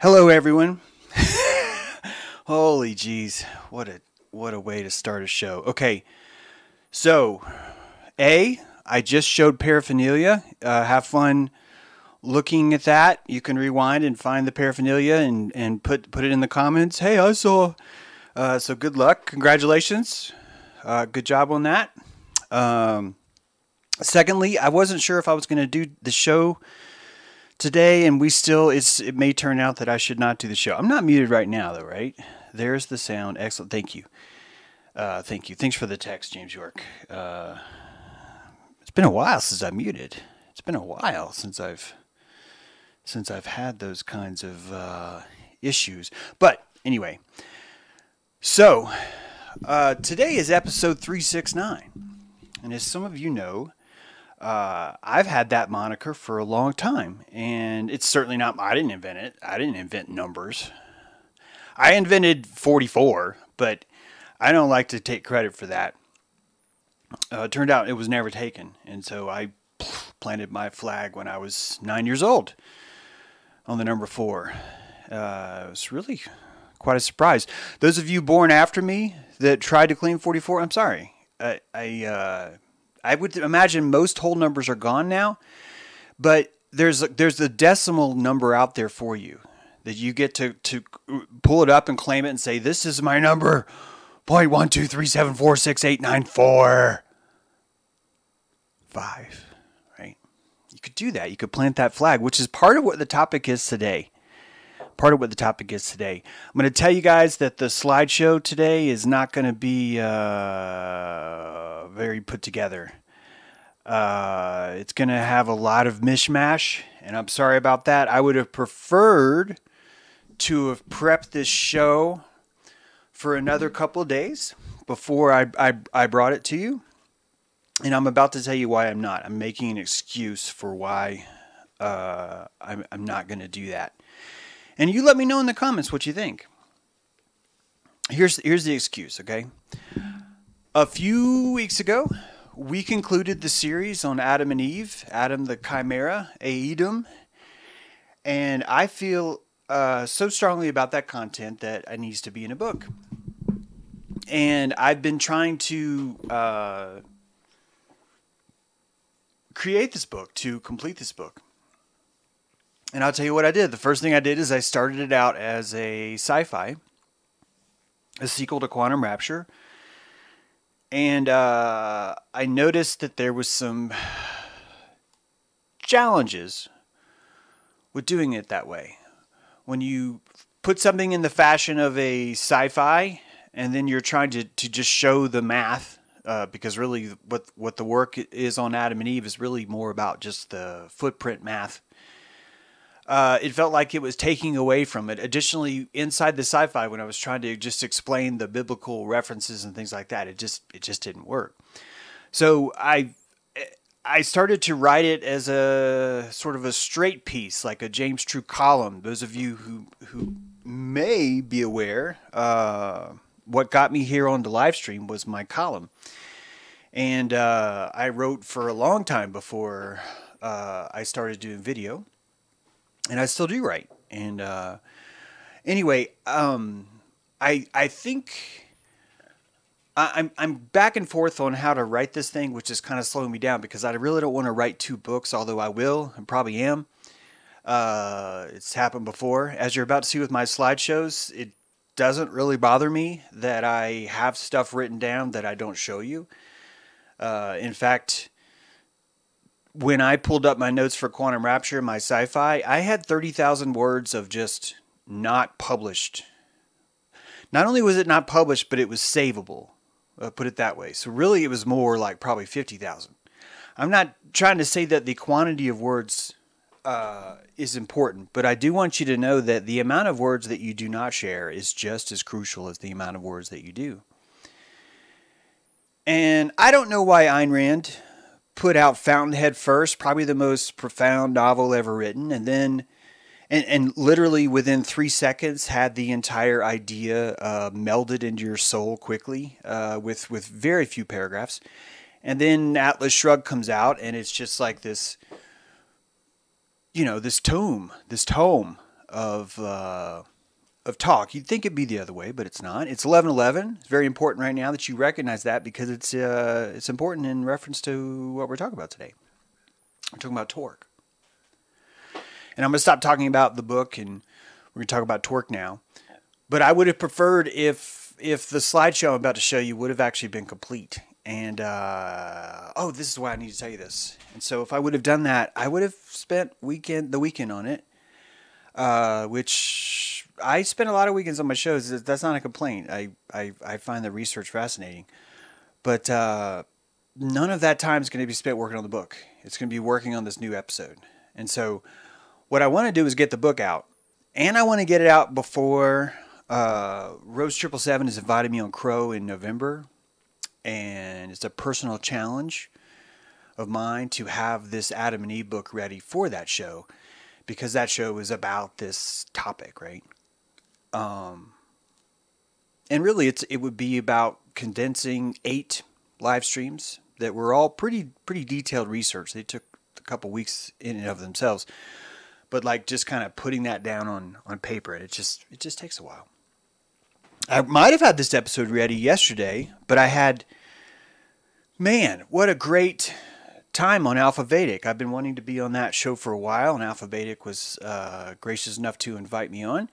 Hello, everyone. Holy jeez, what a what a way to start a show. Okay, so a I just showed paraphernalia. Uh, have fun looking at that. You can rewind and find the paraphernalia and and put put it in the comments. Hey, I saw. Uh, so good luck, congratulations, uh, good job on that. Um, secondly, I wasn't sure if I was going to do the show today, and we still it's it may turn out that I should not do the show. I'm not muted right now, though, right? There's the sound. Excellent. Thank you. Uh, thank you. Thanks for the text, James York. Uh, it's been a while since I muted. It's been a while since I've since I've had those kinds of uh, issues. But anyway, so uh, today is episode 369. And as some of you know, uh, I've had that moniker for a long time, and it's certainly not. I didn't invent it. I didn't invent numbers. I invented 44, but I don't like to take credit for that. Uh, it turned out it was never taken, and so I planted my flag when I was nine years old on the number four. Uh, it was really quite a surprise. Those of you born after me that tried to claim 44, I'm sorry. I, I uh, I would imagine most whole numbers are gone now, but there's there's a decimal number out there for you that you get to to pull it up and claim it and say this is my number. Point one two three seven four six eight nine four five. Right? You could do that. You could plant that flag, which is part of what the topic is today part of what the topic is today. I'm going to tell you guys that the slideshow today is not going to be uh, very put together. Uh, it's going to have a lot of mishmash, and I'm sorry about that. I would have preferred to have prepped this show for another couple days before I, I, I brought it to you. And I'm about to tell you why I'm not. I'm making an excuse for why uh, I'm, I'm not going to do that. And you let me know in the comments what you think. Here's here's the excuse, okay? A few weeks ago, we concluded the series on Adam and Eve, Adam the Chimera, Aedum, and I feel uh, so strongly about that content that it needs to be in a book. And I've been trying to uh, create this book, to complete this book. And I'll tell you what I did. The first thing I did is I started it out as a sci fi, a sequel to Quantum Rapture. And uh, I noticed that there was some challenges with doing it that way. When you put something in the fashion of a sci fi and then you're trying to, to just show the math, uh, because really what, what the work is on Adam and Eve is really more about just the footprint math uh, it felt like it was taking away from it. Additionally, inside the sci-fi, when I was trying to just explain the biblical references and things like that, it just it just didn't work. So I I started to write it as a sort of a straight piece, like a James True column. Those of you who who may be aware, uh, what got me here on the live stream was my column, and uh, I wrote for a long time before uh, I started doing video and I still do write. And uh, anyway, um, I I think I'm I'm back and forth on how to write this thing, which is kind of slowing me down because I really don't want to write two books, although I will and probably am. Uh, it's happened before. As you're about to see with my slideshows, it doesn't really bother me that I have stuff written down that I don't show you. Uh, in fact, when I pulled up my notes for Quantum Rapture, my sci fi, I had 30,000 words of just not published. Not only was it not published, but it was savable. I'll put it that way. So, really, it was more like probably 50,000. I'm not trying to say that the quantity of words uh, is important, but I do want you to know that the amount of words that you do not share is just as crucial as the amount of words that you do. And I don't know why Ayn Rand put out Fountainhead first, probably the most profound novel ever written, and then and, and literally within three seconds had the entire idea uh, melded into your soul quickly uh, with with very few paragraphs, and then Atlas Shrugged comes out, and it's just like this, you know, this tome, this tome of uh, of talk. You'd think it'd be the other way, but it's not. It's eleven eleven. It's very important right now that you recognize that because it's uh, it's important in reference to what we're talking about today. We're talking about torque, and I'm going to stop talking about the book and we're going to talk about torque now. But I would have preferred if if the slideshow I'm about to show you would have actually been complete. And uh, oh, this is why I need to tell you this. And so if I would have done that, I would have spent weekend the weekend on it, uh, which I spend a lot of weekends on my shows. That's not a complaint. I I, I find the research fascinating, but uh, none of that time is going to be spent working on the book. It's going to be working on this new episode. And so, what I want to do is get the book out, and I want to get it out before uh, Rose Triple Seven has invited me on Crow in November, and it's a personal challenge of mine to have this Adam and Eve book ready for that show, because that show is about this topic, right? Um, and really, it's it would be about condensing eight live streams that were all pretty pretty detailed research. They took a couple weeks in and of themselves, but like just kind of putting that down on on paper, it just it just takes a while. I might have had this episode ready yesterday, but I had, man, what a great time on Alpha Vedic. I've been wanting to be on that show for a while, and Alpha Vedic was uh, gracious enough to invite me on.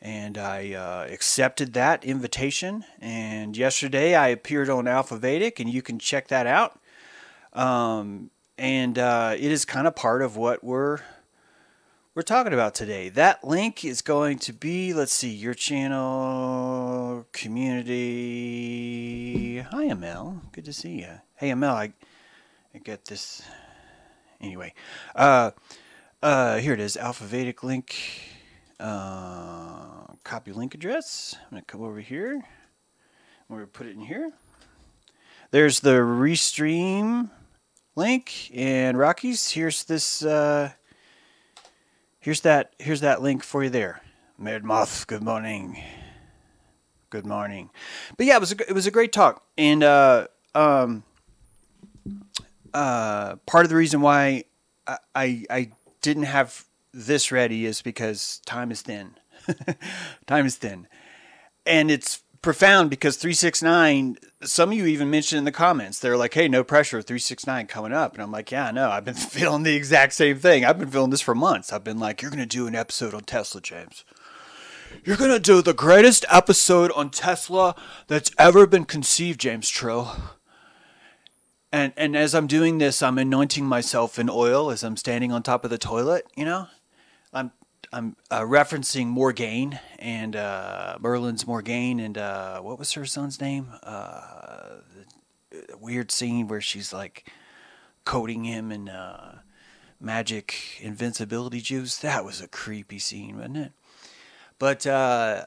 And I uh, accepted that invitation. And yesterday I appeared on Alpha Vedic, and you can check that out. Um, and uh, it is kind of part of what we're we're talking about today. That link is going to be, let's see, your channel, community. Hi, ML. Good to see you. Hey, Amel, I, I get this. Anyway, uh, uh, here it is, Alpha Vedic link. Uh, copy link address. I'm to come over here. We're to put it in here. There's the restream link. And Rockies, here's this. Uh, here's that here's that link for you there. Mayor Moth, good morning. Good morning. But yeah, it was a, it was a great talk, and uh, um, uh, part of the reason why I, I, I didn't have this ready is because time is thin. time is thin, and it's profound because 369 some of you even mentioned in the comments they're like hey no pressure 369 coming up. And i'm like yeah know. I've been feeling the exact same thing. I've been feeling this for months. I've been like you're going to do an episode on tesla james. You're going to do the greatest episode on tesla that's ever been conceived james true and and as i'm doing this i'm anointing myself in oil as i'm standing on top of the toilet you know i'm I'm uh, referencing Morgaine and uh, Merlin's Morgaine and uh, what was her son's name? Uh, the weird scene where she's like coating him in uh, magic invincibility juice. That was a creepy scene, wasn't it? But uh,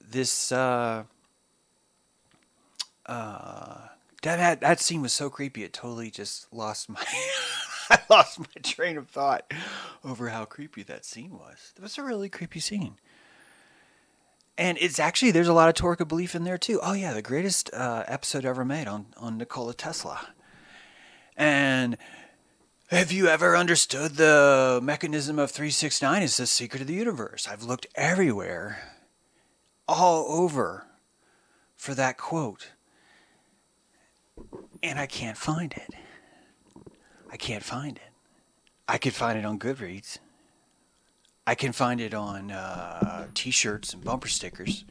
this that that that scene was so creepy. It totally just lost my. I lost my train of thought over how creepy that scene was. It was a really creepy scene. And it's actually there's a lot of torque of belief in there too. Oh yeah, the greatest uh, episode ever made on on Nikola Tesla. And have you ever understood the mechanism of 369 is the secret of the universe? I've looked everywhere, all over, for that quote, and I can't find it. I can't find it. I could find it on Goodreads. I can find it on uh, T-shirts and bumper stickers.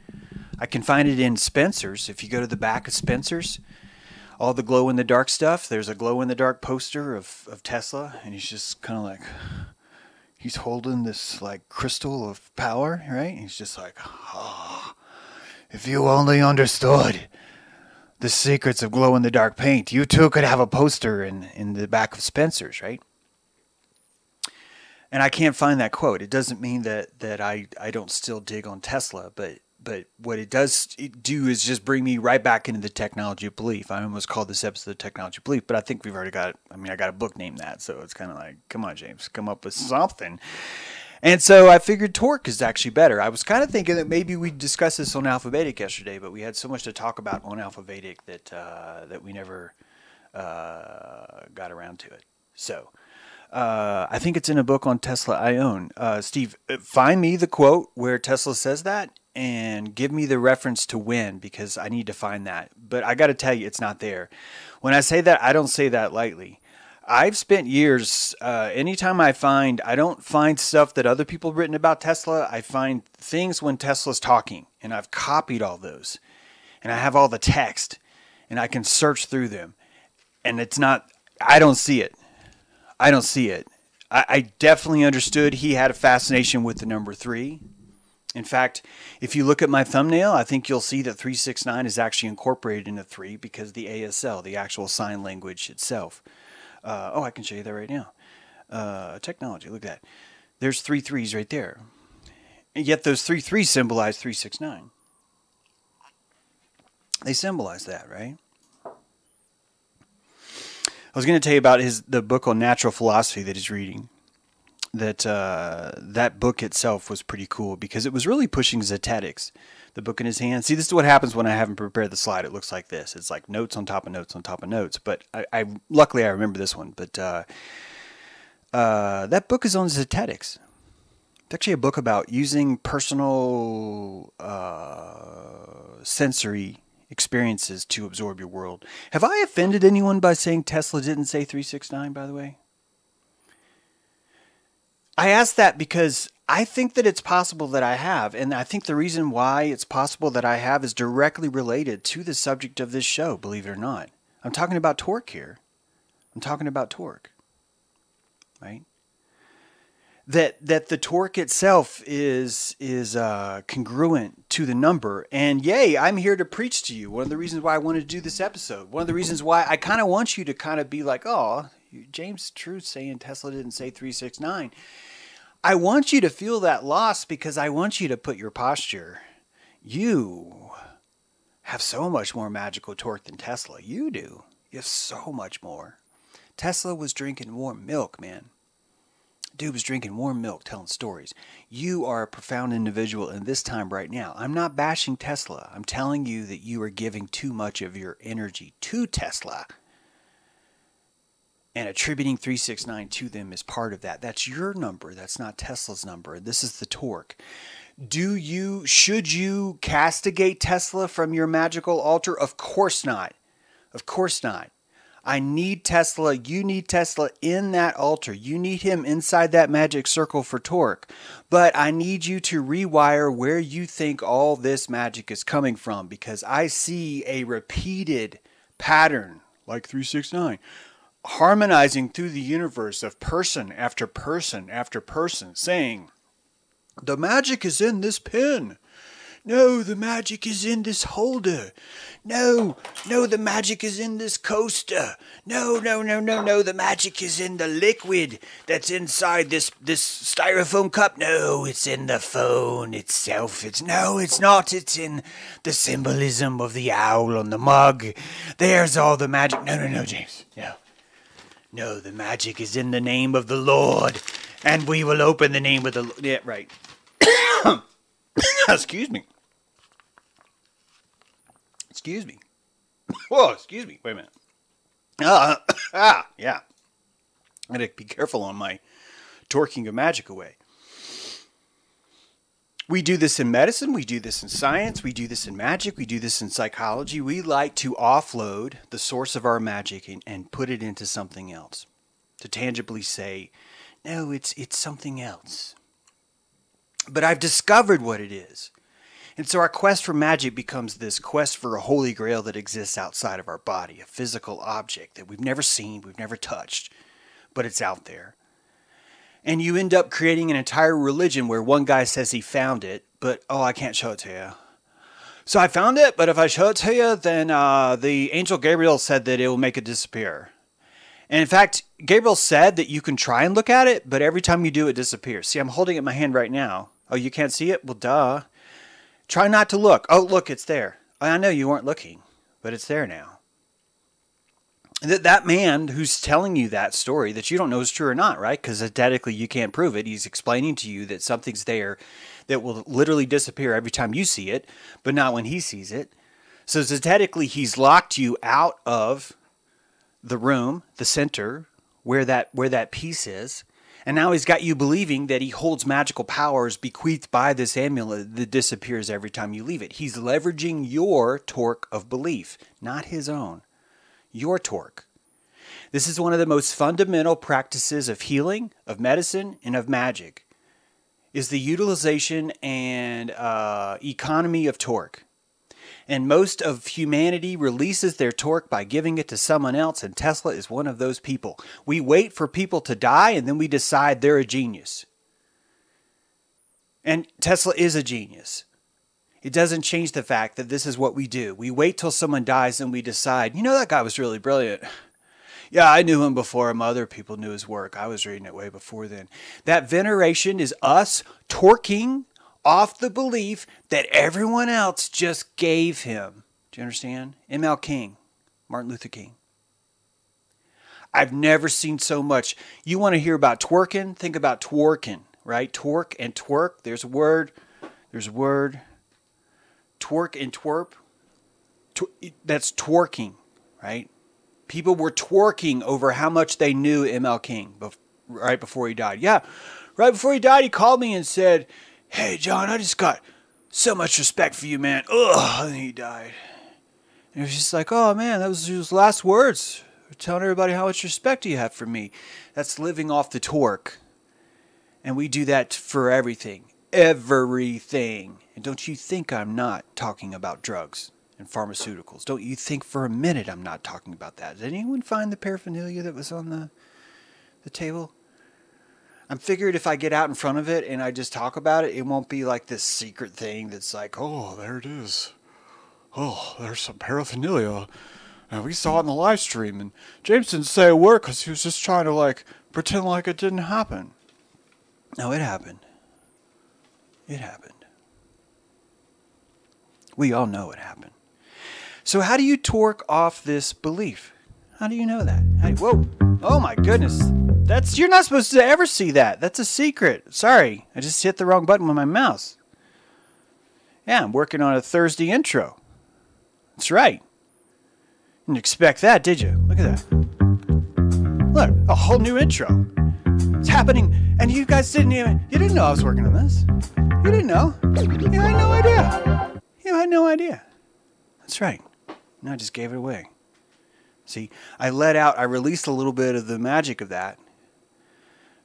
I can find it in Spencer's. If you go to the back of Spencer's, all the glow in the dark stuff. There's a glow in the dark poster of, of Tesla, and he's just kind of like he's holding this like crystal of power, right? He's just like, oh, if you only understood the secrets of glow in the dark paint. You too could have a poster in, in the back of Spencer's, right? And I can't find that quote. It doesn't mean that, that I, I don't still dig on Tesla, but but what it does do is just bring me right back into the technology of belief. I almost called this episode the technology of belief, but I think we've already got. I mean, I got a book named that, so it's kind of like, come on, James, come up with something. And so I figured torque is actually better. I was kind of thinking that maybe we'd discuss this on Alpha Vedic yesterday, but we had so much to talk about on Alpha Vedic that uh, that we never uh, got around to it. So Uh, I think it's in a book on Tesla I own. Uh, Steve, uh, find me the quote where Tesla says that and give me the reference to when because I need to find that. But I got to tell you, it's not there. When I say that, I don't say that lightly. I've spent years, uh, anytime I find, I don't find stuff that other people have written about Tesla. I find things when Tesla's talking, and I've copied all those. And I have all the text, and I can search through them. And it's not, I don't see it. I don't see it. I, I definitely understood he had a fascination with the number three. In fact, if you look at my thumbnail, I think you'll see that 369 is actually incorporated into 3 because the ASL, the actual sign language itself. Uh, oh, I can show you that right now. Uh, technology, look at that. There's three threes right there. And yet those three threes symbolize 369. They symbolize that, right? I was going to tell you about his the book on natural philosophy that he's reading. That uh, that book itself was pretty cool because it was really pushing Zetetics. The book in his hand. See, this is what happens when I haven't prepared the slide. It looks like this. It's like notes on top of notes on top of notes. But I, I luckily I remember this one. But uh, uh, that book is on Zetetics. It's actually a book about using personal uh, sensory experiences to absorb your world. Have I offended anyone by saying Tesla didn't say 369, by the way? I ask that because I think that it's possible that I have. And I think the reason why it's possible that I have is directly related to the subject of this show, believe it or not. I'm talking about torque here. I'm talking about torque. Right? that that the torque itself is is uh, congruent to the number. And yay, I'm here to preach to you. One of the reasons why I wanted to do this episode. One of the reasons why I kind of want you to kind of be like, oh, James Truth saying Tesla didn't say 369. I want you to feel that loss because I want you to put your posture. You have so much more magical torque than Tesla. You do. You have so much more. Tesla was drinking warm milk, man. Dude was drinking warm milk, telling stories. You are a profound individual in this time right now. I'm not bashing Tesla. I'm telling you that you are giving too much of your energy to Tesla. And attributing 369 to them is part of that. That's your number. That's not Tesla's number. This is the torque. Do you, should you castigate Tesla from your magical altar? Of course not. Of course not. I need Tesla. You need Tesla in that altar. You need him inside that magic circle for torque. But I need you to rewire where you think all this magic is coming from because I see a repeated pattern like 369 harmonizing through the universe of person after person after person saying, The magic is in this pin. No, the magic is in this holder. No, no, the magic is in this coaster. No, no, no, no, no, the magic is in the liquid that's inside this this styrofoam cup. No, it's in the phone itself. It's no, it's not. It's in the symbolism of the owl on the mug. There's all the magic. No, no, no, James. No. No, the magic is in the name of the Lord, and we will open the name of the Yeah, right. Excuse me. Excuse me. Whoa, excuse me. Wait a minute. Uh, ah, yeah. I gotta be careful on my torquing of magic away. We do this in medicine, we do this in science, we do this in magic, we do this in psychology. We like to offload the source of our magic and, and put it into something else. To tangibly say, no, it's it's something else. But I've discovered what it is. And so our quest for magic becomes this quest for a holy grail that exists outside of our body, a physical object that we've never seen, we've never touched, but it's out there. And you end up creating an entire religion where one guy says he found it, but oh, I can't show it to you. So I found it, but if I show it to you, then uh, the angel Gabriel said that it will make it disappear. And in fact, Gabriel said that you can try and look at it, but every time you do, it disappears. See, I'm holding it in my hand right now. Oh, you can't see it? Well, duh. Try not to look. Oh, look, it's there. I know you weren't looking, but it's there now. That that man who's telling you that story that you don't know is true or not, right? Because aesthetically uh, you can't prove it. He's explaining to you that something's there that will literally disappear every time you see it, but not when he sees it. So aesthetically, he's locked you out of the room, the center, where that where that piece is. And now he's got you believing that he holds magical powers bequeathed by this amulet that disappears every time you leave it. He's leveraging your torque of belief, not his own. Your torque. This is one of the most fundamental practices of healing, of medicine, and of magic. Is the utilization and uh, economy of torque and most of humanity releases their torque by giving it to someone else, and Tesla is one of those people. We wait for people to die, and then we decide they're a genius. And Tesla is a genius. It doesn't change the fact that this is what we do. We wait till someone dies and we decide, you know, that guy was really brilliant. Yeah, I knew him before him. other people knew his work. I was reading it way before then. That veneration is us torquing off the belief that everyone else just gave him. Do you understand? ML King, Martin Luther King. I've never seen so much. You want to hear about twerking? Think about twerking, right? Twerk and twerk. There's a word. There's a word. Twerk and twerp. That's twerking, right? People were twerking over how much they knew ML King right before he died. Yeah, right before he died, he called me and said, Hey, John, I just got so much respect for you, man. Ugh, and he died. And it was just like, oh man, that was his last words. Telling everybody how much respect you have for me. That's living off the torque. And we do that for everything. Everything. And don't you think I'm not talking about drugs and pharmaceuticals? Don't you think for a minute I'm not talking about that? Did anyone find the paraphernalia that was on the the table? I'm figured if I get out in front of it and I just talk about it, it won't be like this secret thing that's like, oh, there it is. Oh, there's some paraphernalia. And we saw it in the live stream, and James didn't say a word because he was just trying to like pretend like it didn't happen. No, it happened. It happened. We all know what happened. So, how do you torque off this belief? How do you know that? How, whoa! Oh my goodness! That's you're not supposed to ever see that. That's a secret. Sorry, I just hit the wrong button with my mouse. Yeah, I'm working on a Thursday intro. That's right. Didn't expect that, did you? Look at that. Look, a whole new intro. It's happening, and you guys didn't even you didn't know I was working on this. You didn't know. You had no idea. You had no idea. That's right. No, I just gave it away. See, I let out, I released a little bit of the magic of that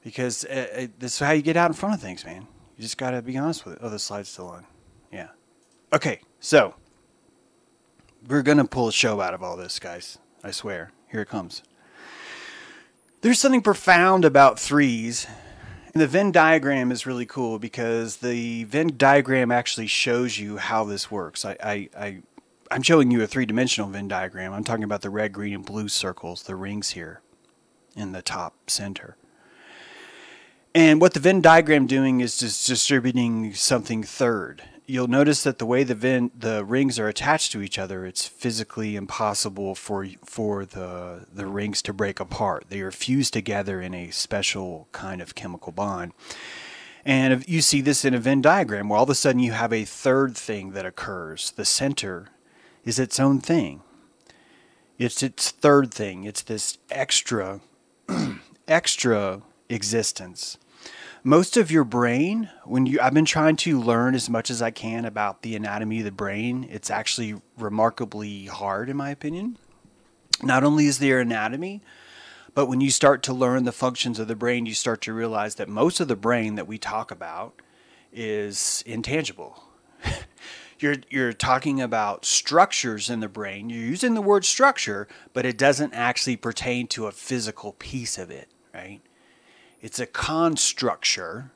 because uh, uh, this is how you get out in front of things, man. You just got to be honest with it. Oh, the slide's still on. Yeah. Okay, so we're going to pull a show out of all this, guys. I swear. Here it comes. There's something profound about threes. And the Venn diagram is really cool because the Venn diagram actually shows you how this works. I, I, I, I'm showing you a three dimensional Venn diagram. I'm talking about the red, green, and blue circles, the rings here in the top center. And what the Venn diagram doing is just distributing something third. You'll notice that the way the Venn, the rings are attached to each other, it's physically impossible for for the the rings to break apart. They are fused together in a special kind of chemical bond. And you see this in a Venn diagram where all of a sudden you have a third thing that occurs. The center is its own thing. It's its third thing. It's this extra extra existence most of your brain when you I've been trying to learn as much as I can about the anatomy of the brain. It's actually remarkably hard in my opinion. Not only is there anatomy, but when you start to learn the functions of the brain, you start to realize that most of the brain that we talk about is intangible. you're you're talking about structures in the brain. You're using the word structure, but it doesn't actually pertain to a physical piece of it, right? It's a constructure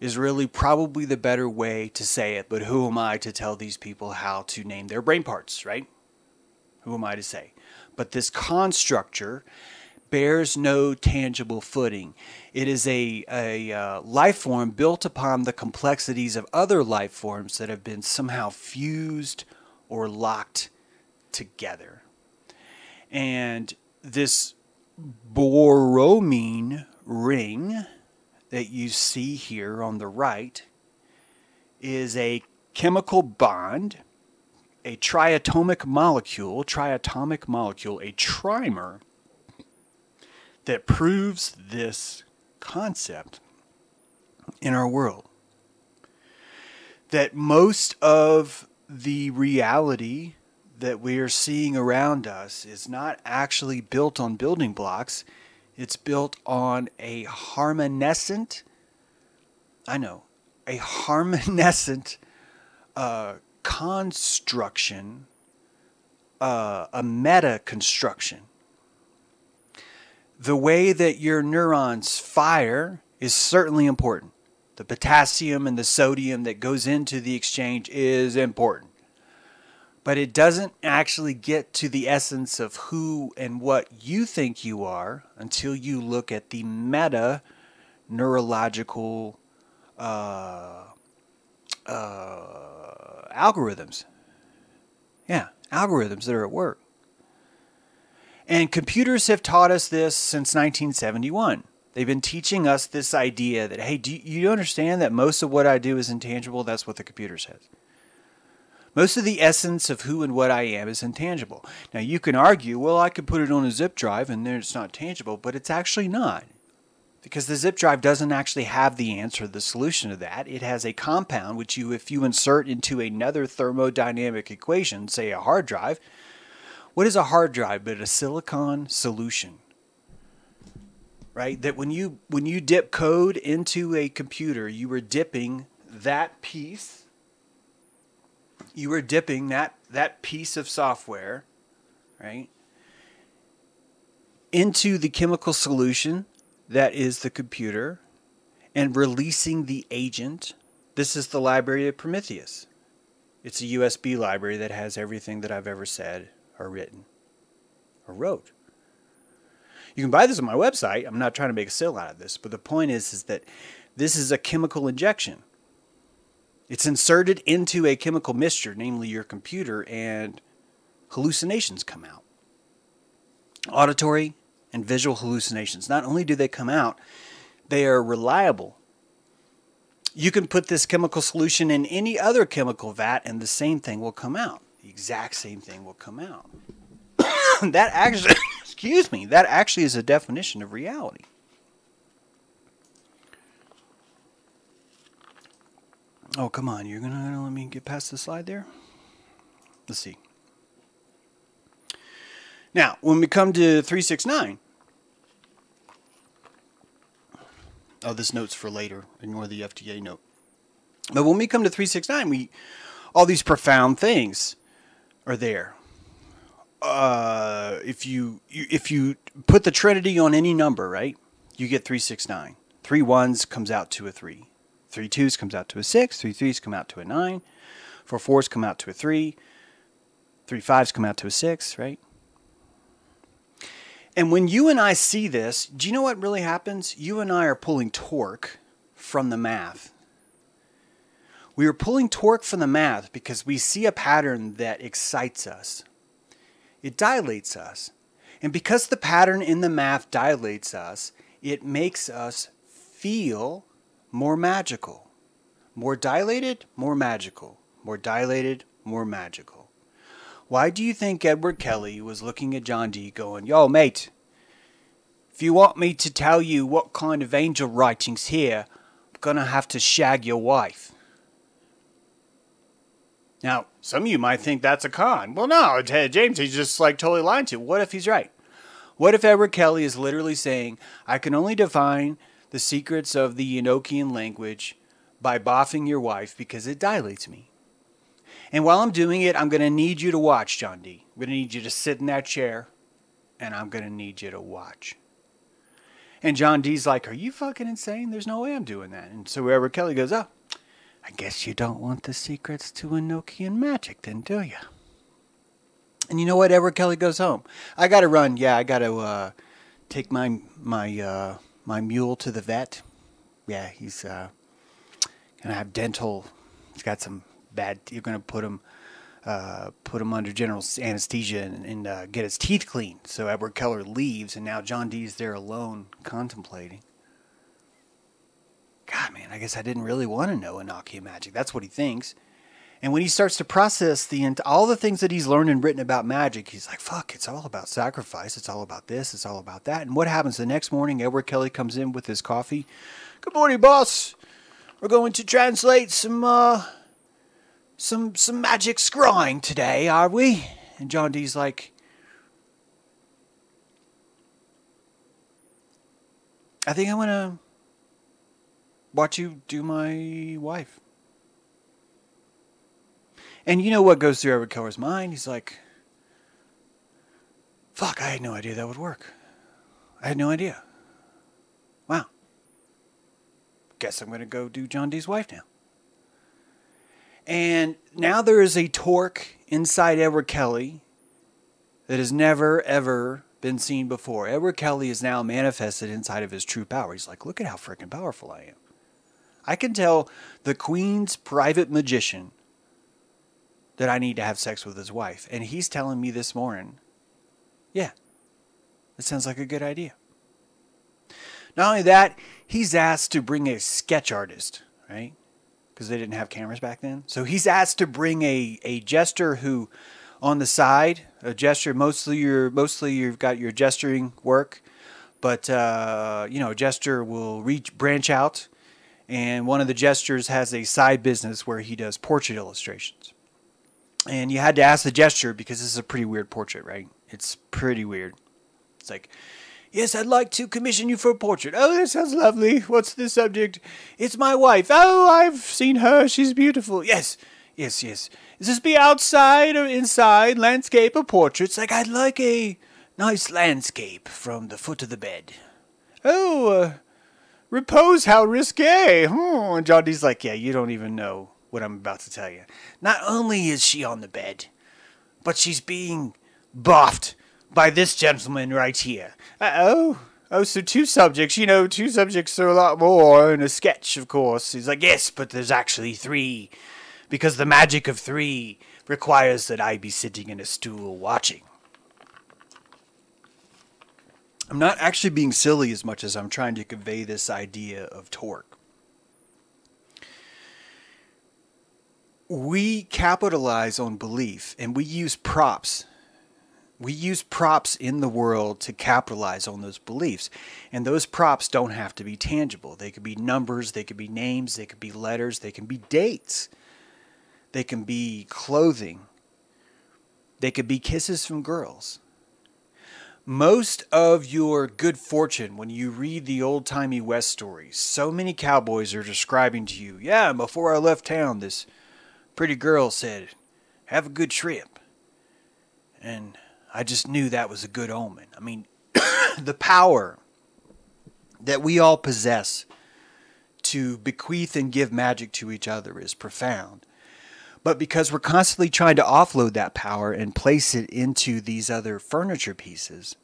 is really probably the better way to say it, but who am I to tell these people how to name their brain parts, right? Who am I to say? But this constructure bears no tangible footing. It is a, a uh, life form built upon the complexities of other life forms that have been somehow fused or locked together. And this Borromean ring that you see here on the right is a chemical bond, a triatomic molecule, triatomic molecule, a trimer that proves this concept in our world. That most of the reality that we are seeing around us is not actually built on building blocks. It's built on a harmonescent, I know, a harmonescent uh, construction, uh, a meta construction. The way that your neurons fire is certainly important. The potassium and the sodium that goes into the exchange is important. But it doesn't actually get to the essence of who and what you think you are until you look at the meta neurological uh, uh, algorithms. Yeah, algorithms that are at work. And computers have taught us this since 1971. They've been teaching us this idea that, hey, do you understand that most of what I do is intangible? That's what the computer says. Most of the essence of who and what I am is intangible. Now, you can argue, well, I could put it on a zip drive and then it's not tangible, but it's actually not. Because the zip drive doesn't actually have the answer, the solution to that. It has a compound which you, if you insert into another thermodynamic equation, say a hard drive, what is a hard drive but a silicon solution? Right? That when you when you dip code into a computer, you are dipping that piece you are dipping that that piece of software, right, into the chemical solution that is the computer and releasing the agent. This is the library of Prometheus. It's a USB library that has everything that I've ever said or written or wrote. You can buy this on my website. I'm not trying to make a sale out of this, but the point is is that this is a chemical injection. It's inserted into a chemical mixture, namely your computer, and hallucinations come out. Auditory and visual hallucinations. Not only do they come out, they are reliable. You can put this chemical solution in any other chemical vat, and the same thing will come out. The exact same thing will come out. that actually, excuse me, that actually is a definition of reality. Oh, come on. You're going to let me get past the slide there? Let's see. Now, when we come to 369, oh, this note's for later. Ignore the FDA note. But when we come to 369, we all these profound things are there. Uh, if you, you if you put the trinity on any number, right, you get 369. Three ones comes out to a three. Three twos comes out to a six. Three threes come out to a nine. Four fours come out to a three. Three fives come out to a six, right? And when you and I see this, do you know what really happens? You and I are pulling torque from the math. We are pulling torque from the math because we see a pattern that excites us. It dilates us. And because the pattern in the math dilates us, it makes us feel more magical. More dilated, more magical. More dilated, more magical. Why do you think Edward Kelly was looking at John Dee going, Yo, mate, if you want me to tell you what kind of angel writing's here, I'm gonna have to shag your wife. Now, some of you might think that's a con. Well, no, James, he's just like totally lying to you. What if he's right? What if Edward Kelly is literally saying, I can only define the secrets of the Enochian language by boffing your wife because it dilates me. And while I'm doing it, I'm going to need you to watch, John Dee. I'm going to need you to sit in that chair and I'm going to need you to watch. And John Dee's like, Are you fucking insane? There's no way I'm doing that. And so wherever Kelly goes, Oh, I guess you don't want the secrets to Enochian magic, then, do you? And you know what? Edward Kelly goes home. I got to run. Yeah, I got to uh, take my my uh, my mule to the vet. Yeah, he's uh, gonna have dental. He's got some bad. You're gonna put him uh, put him under general anesthesia and, and uh, get his teeth cleaned. So Edward Keller leaves, and now John Dee's there alone, contemplating. God, man, I guess I didn't really want to know Enochian magic. That's what he thinks. And when he starts to process the all the things that he's learned and written about magic, he's like, "Fuck! It's all about sacrifice. It's all about this. It's all about that." And what happens the next morning? Edward Kelly comes in with his coffee. Good morning, boss. We're going to translate some uh, some some magic scrying today, are we? And John Dee's like, I think I want to watch you do my wife. And you know what goes through Edward Keller's mind? He's like, fuck, I had no idea that would work. I had no idea. Wow. Guess I'm going to go do John Dee's wife now. And now there is a torque inside Edward Kelly that has never, ever been seen before. Edward Kelly is now manifested inside of his true power. He's like, look at how freaking powerful I am. I can tell the Queen's private magician that I need to have sex with his wife. And he's telling me this morning, yeah, that sounds like a good idea. Not only that, he's asked to bring a sketch artist, right? Because they didn't have cameras back then. So he's asked to bring a, a jester who, on the side, a gesture, mostly your mostly you've got your gesturing work, but uh, you know, a gesture will reach branch out, and one of the gestures has a side business where he does portrait illustrations and you had to ask the gesture because this is a pretty weird portrait, right? It's pretty weird. It's like, yes, I'd like to commission you for a portrait. Oh, that sounds lovely. What's the subject? It's my wife. Oh, I've seen her. She's beautiful. Yes, yes, yes. Is this be outside or inside? Landscape or portrait? It's like, I'd like a nice landscape from the foot of the bed. Oh, uh, repose, how risque. Hmm. And John Dee's like, yeah, you don't even know what I'm about to tell you. Not only is she on the bed, but she's being boffed by this gentleman right here. Uh oh. Oh, so two subjects. You know, two subjects are a lot more in a sketch, of course. He's like, yes, but there's actually three. Because the magic of three requires that I be sitting in a stool watching. I'm not actually being silly as much as I'm trying to convey this idea of torque. We capitalize on belief and we use props. We use props in the world to capitalize on those beliefs. And those props don't have to be tangible. They could be numbers, they could be names, they could be letters, they can be dates, they can be clothing, they could be kisses from girls. Most of your good fortune when you read the old timey West stories, so many cowboys are describing to you, yeah, before I left town, this pretty girl said, Have a good trip. And I just knew that was a good omen. I mean, the power that we all possess to bequeath and give magic to each other is profound. But because we're constantly trying to offload that power and place it into these other furniture pieces,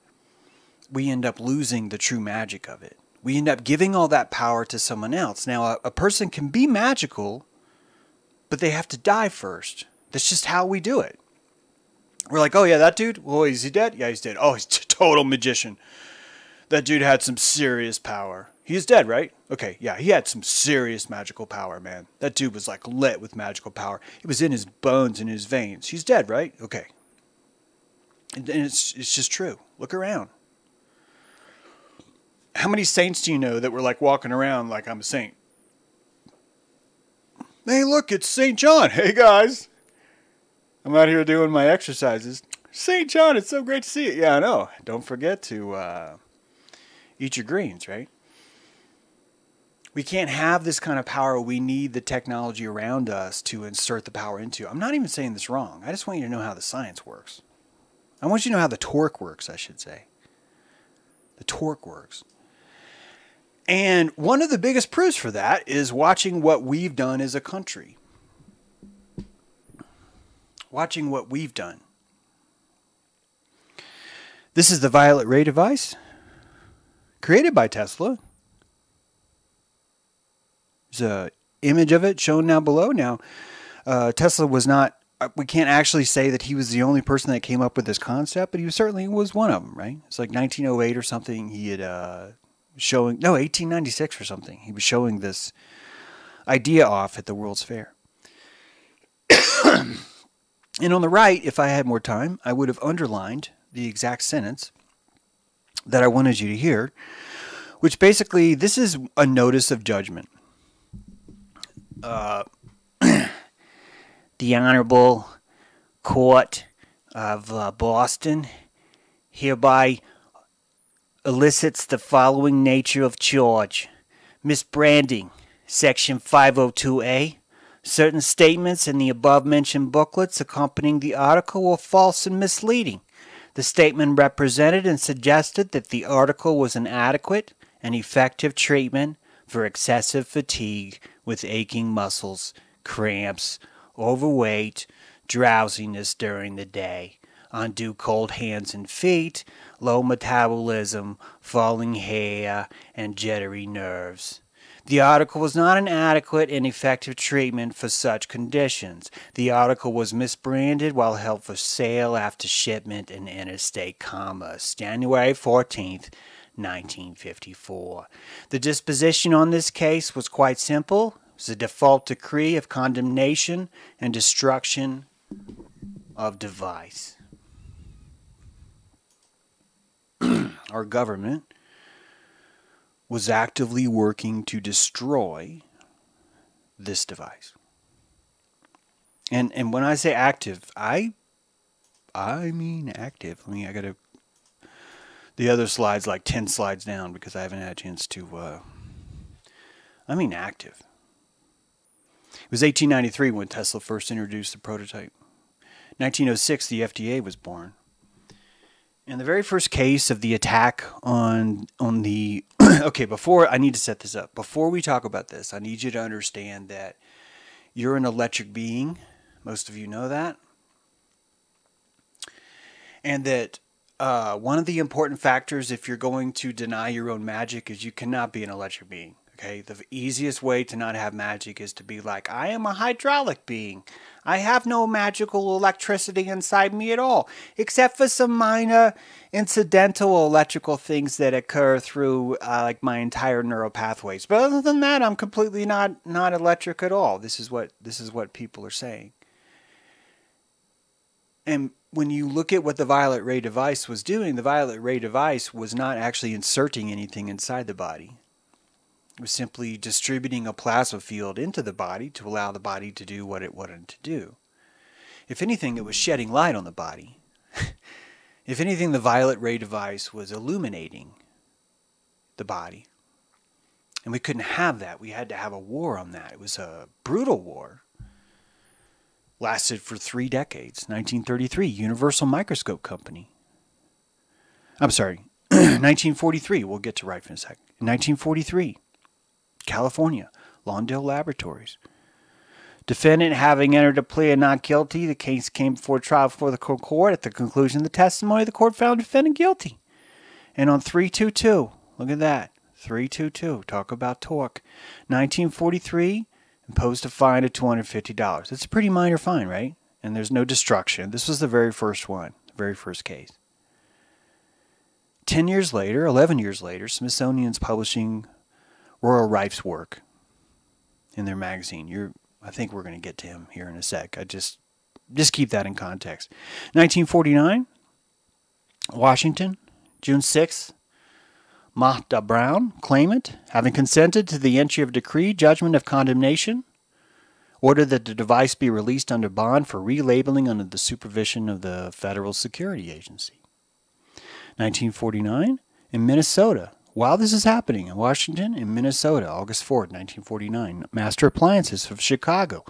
we end up losing the true magic of it. We end up giving all that power to someone else. Now, a, a person can be magical but they have to die first. That's just how we do it. We're like, oh yeah, that dude. Well, is he dead? Yeah, he's dead. Oh, he's a total magician. That dude had some serious power. He's dead, right? Okay, yeah, he had some serious magical power, man. That dude was like lit with magical power. It was in his bones and his veins. He's dead, right? Okay. And, and it's it's just true. Look around. How many saints do you know that were like walking around like I'm a saint? Hey, look, it's St. John. Hey, guys. I'm out here doing my exercises. St. John, it's so great to see you. Yeah, I know. Don't forget to uh, eat your greens, right? We can't have this kind of power. We need the technology around us to insert the power into. I'm not even saying this wrong. I just want you to know how the science works. I want you to know how the torque works, I should say. The torque works. And one of the biggest proofs for that is watching what we've done as a country. Watching what we've done. This is the violet ray device created by Tesla. There's a image of it shown now below. Now, uh, Tesla was not. Uh, we can't actually say that he was the only person that came up with this concept, but he certainly was one of them. Right? It's like 1908 or something. He had uh, showing no 1896 or something. He was showing this idea off at the World's Fair. and on the right, if I had more time, I would have underlined the exact sentence that I wanted you to hear, which basically this is a notice of judgment. Uh, the Honorable Court of uh, Boston hereby elicits the following nature of charge misbranding, Section 502A. Certain statements in the above mentioned booklets accompanying the article were false and misleading. The statement represented and suggested that the article was an adequate and effective treatment for excessive fatigue with aching muscles, cramps, overweight, drowsiness during the day, undue cold hands and feet, low metabolism, falling hair, and jittery nerves. The article was not an adequate and effective treatment for such conditions. The article was misbranded while held for sale after shipment in interstate commerce, January 14th, 1954. The disposition on this case was quite simple. It was a default decree of condemnation and destruction of device. Our government was actively working to destroy this device. And and when I say active, I I mean active. I mean I gotta the other slides like ten slides down because I haven't had a chance to uh, I mean active. It was 1893 when Tesla first introduced the prototype. 1906 the FDA was born. And the very first case of the attack on on the okay, before I need to set this up. Before we talk about this, I need you to understand that you're an electric being. Most of you know that. And that uh, one of the important factors if you're going to deny your own magic is you cannot be an electric being. Okay, the easiest way to not have magic is to be like, I am a hydraulic being. I have no magical electricity inside me at all, except for some minor incidental electrical things that occur through uh, like my entire neural pathways. But other than that, I'm completely not not electric at all. This is what this is what people are saying. And when you look at what the violet ray device was doing, the violet ray device was not actually inserting anything inside the body simply distributing a plasma field into the body to allow the body to do what it wanted to do. If anything, it was shedding light on the body. if anything, the violet ray device was illuminating the body. And we couldn't have that. We had to have a war on that. It was a brutal war. Lasted for three decades. 1933, Universal Microscope Company. I'm sorry, 1943. We'll get to right in a sec. 1943, California, Lawndale Laboratories. Defendant having entered a plea of not guilty, the case came before trial before the court. At the conclusion of the testimony, the court found defendant guilty. And on 322, look at that, 322, talk about torque. 1943, imposed a fine of $250. It's a pretty minor fine, right? And there's no destruction. This was the very first one, the very first case. 10 years later, 11 years later, Smithsonian's publishing Royal Rife's work in their magazine. You're, I think we're going to get to him here in a sec. I just, just keep that in context. 1949, Washington, June 6th. Mahta Brown, claimant, having consented to the entry of decree, judgment of condemnation, ordered that the device be released under bond for relabeling under the supervision of the Federal Security Agency. 1949, in Minnesota, while this is happening in Washington and Minnesota, August 4, 1949, Master Appliances of Chicago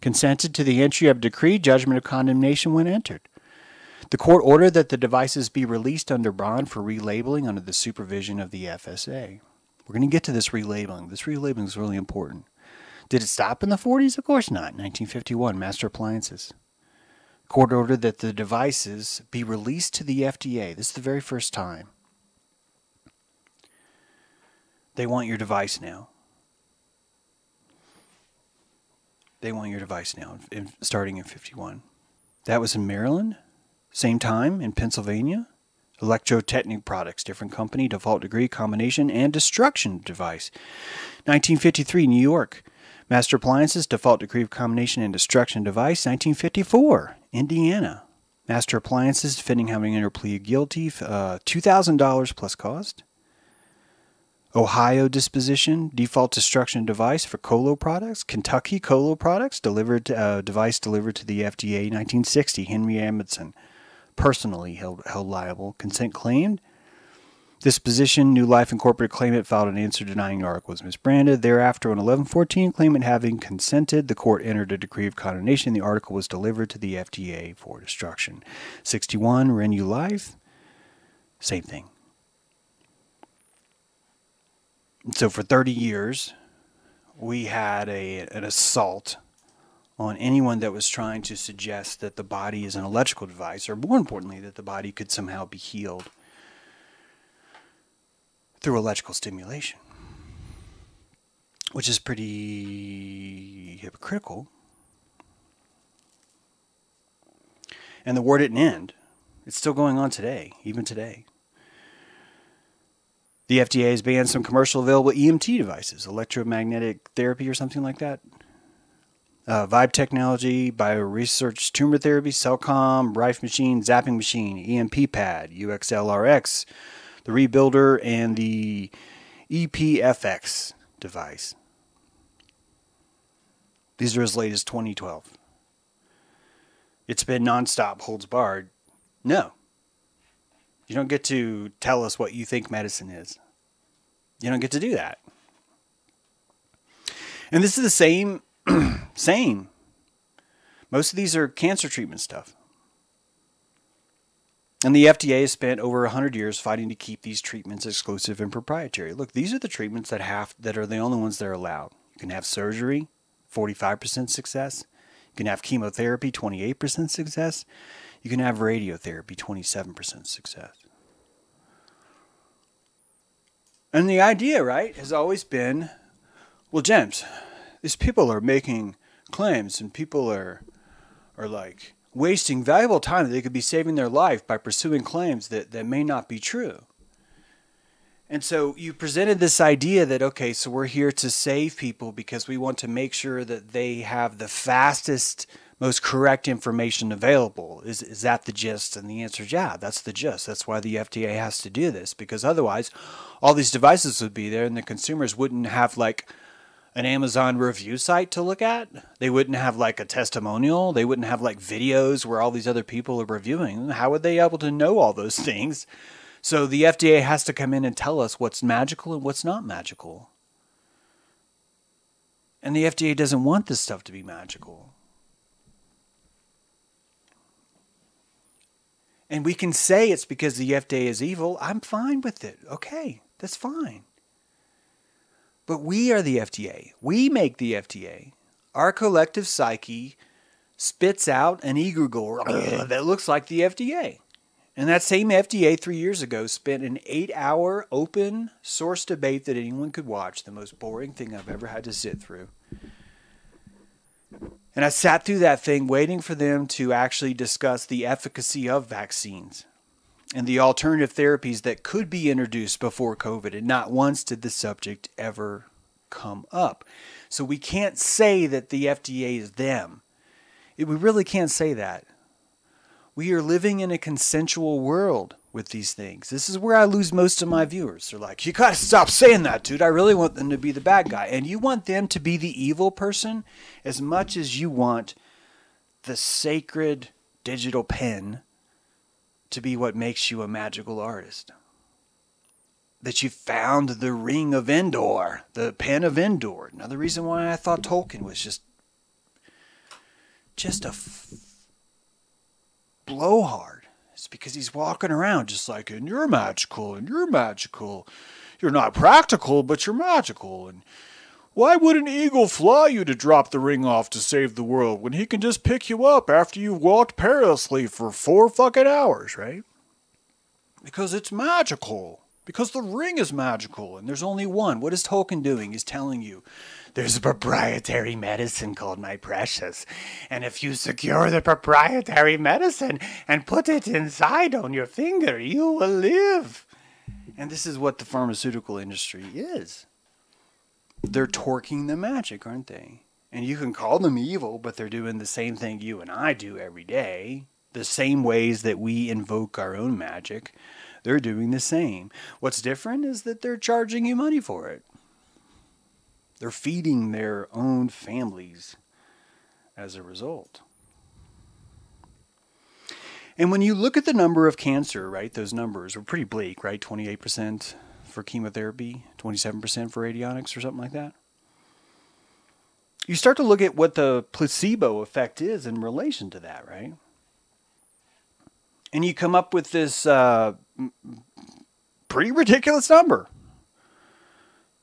consented to the entry of decree judgment of condemnation when entered. The court ordered that the devices be released under bond for relabeling under the supervision of the FSA. We're going to get to this relabeling. This relabeling is really important. Did it stop in the 40s? Of course not. 1951, Master Appliances. Court ordered that the devices be released to the FDA. This is the very first time. They want your device now. They want your device now, in, starting in 51. That was in Maryland. Same time in Pennsylvania. Electrotechnic Products, different company, default degree, combination, and destruction device. 1953, New York. Master Appliances, Default degree of Combination and Destruction Device, 1954, Indiana. Master Appliances, defending having entered plea of guilty, uh, $2,000 plus cost. Ohio disposition, default destruction device for Colo products. Kentucky Colo products, delivered uh, device delivered to the FDA 1960. Henry Amundsen, personally held, held liable. Consent claimed. Disposition, New Life Incorporated claimant filed an answer denying the article was misbranded. Thereafter, on 1114, claimant having consented, the court entered a decree of condemnation. The article was delivered to the FDA for destruction. 61, Renew Life, same thing. So for 30 years, we had a, an assault on anyone that was trying to suggest that the body is an electrical device, or more importantly, that the body could somehow be healed through electrical stimulation, which is pretty hypocritical. And the war didn't end. It's still going on today, even today. The FDA has banned some commercial available EMT devices, electromagnetic therapy or something like that. Uh, Vibe Technology, BioResearch Tumor Therapy, Cellcom, Rife Machine, Zapping Machine, EMP Pad, UXLRX, the Rebuilder, and the EPFX device. These are as late as 2012. It's been nonstop, holds barred. No. You don't get to tell us what you think medicine is. You don't get to do that. And this is the same, same. Most of these are cancer treatment stuff. And the FDA has spent over 100 years fighting to keep these treatments exclusive and proprietary. Look, these are the treatments that have that are the only ones that are allowed. You can have surgery, 45% success. You can have chemotherapy, 28% success. You can have radiotherapy, 27% success. And the idea, right, has always been well, James, these people are making claims and people are are like wasting valuable time that they could be saving their life by pursuing claims that, that may not be true. And so you presented this idea that, okay, so we're here to save people because we want to make sure that they have the fastest, most correct information available. Is, is that the gist? And the answer is yeah, that's the gist. That's why the FDA has to do this because otherwise all these devices would be there and the consumers wouldn't have like an Amazon review site to look at. They wouldn't have like a testimonial. They wouldn't have like videos where all these other people are reviewing. How would they be able to know all those things? So the FDA has to come in and tell us what's magical and what's not magical. And the FDA doesn't want this stuff to be magical. And we can say it's because the FDA is evil. I'm fine with it. Okay, that's fine. But we are the FDA. We make the FDA. Our collective psyche spits out an egregore that looks like the FDA. And that same FDA three years ago spent an eight hour open source debate that anyone could watch, the most boring thing I've ever had to sit through. And I sat through that thing waiting for them to actually discuss the efficacy of vaccines and the alternative therapies that could be introduced before COVID, and not once did the subject ever come up. So we can't say that the FDA is them. We really can't say that. We are living in a consensual world with these things. This is where I lose most of my viewers. They're like, you gotta stop saying that, dude. I really want them to be the bad guy. And you want them to be the evil person as much as you want the sacred digital pen to be what makes you a magical artist. That you found the ring of Endor, the pen of Endor. Another reason why I thought Tolkien was just just a blowhard. It's because he's walking around just like, and you're magical, and you're magical. You're not practical, but you're magical. And why would an eagle fly you to drop the ring off to save the world when he can just pick you up after you've walked perilously for four fucking hours, right? Because it's magical. Because the ring is magical and there's only one. What is Tolkien doing? He's telling you there's a proprietary medicine called My Precious. And if you secure the proprietary medicine and put it inside on your finger, you will live. And this is what the pharmaceutical industry is. they're torquing the magic, aren't they? And you can call them evil, but they're doing the same thing you and I do every day. The same ways that we invoke our own magic, they're doing the same. What's different is that they're charging you money for it. They're feeding their own families as a result. And when you look at the number of cancer, right, those numbers are pretty bleak, right? 28% for chemotherapy, 27% for radionics, or something like that. You start to look at what the placebo effect is in relation to that, right? And you come up with this uh, pretty ridiculous number.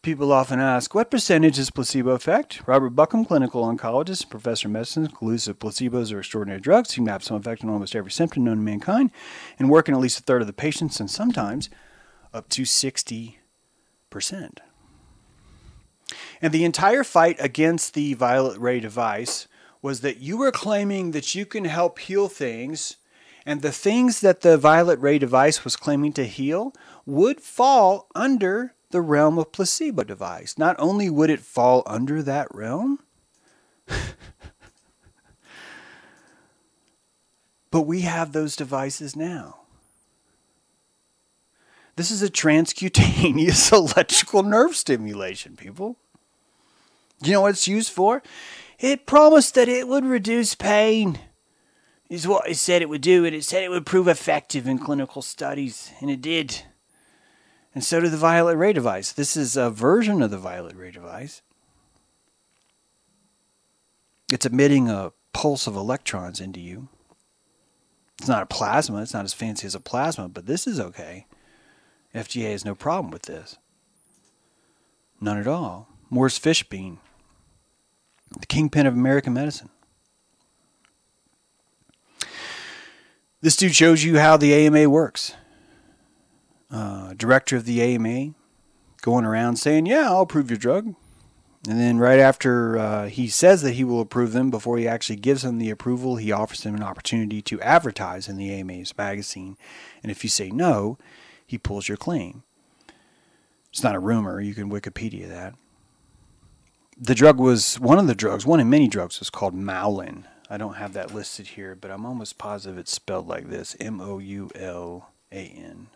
People often ask, what percentage is placebo effect? Robert Buckman, clinical oncologist, and professor of medicine, concludes that placebos are extraordinary drugs, to have some effect on almost every symptom known to mankind, and work in at least a third of the patients, and sometimes up to 60%. And the entire fight against the violet ray device was that you were claiming that you can help heal things, and the things that the violet ray device was claiming to heal would fall under the realm of placebo device. Not only would it fall under that realm, but we have those devices now. This is a transcutaneous electrical nerve stimulation, people. You know what it's used for? It promised that it would reduce pain. Is what it said it would do, and it said it would prove effective in clinical studies, and it did. And so did the violet ray device. This is a version of the violet ray device. It's emitting a pulse of electrons into you. It's not a plasma, it's not as fancy as a plasma, but this is okay. FGA has no problem with this. None at all. Morris Fishbein, the kingpin of American medicine. This dude shows you how the AMA works uh, director of the AMA going around saying, Yeah, I'll approve your drug. And then right after uh, he says that he will approve them, before he actually gives them the approval, he offers them an opportunity to advertise in the AMA's magazine. And if you say no, he pulls your claim. It's not a rumor. You can Wikipedia that. The drug was one of the drugs, one of many drugs, was called Moulin. I don't have that listed here, but I'm almost positive it's spelled like this M O U L A N.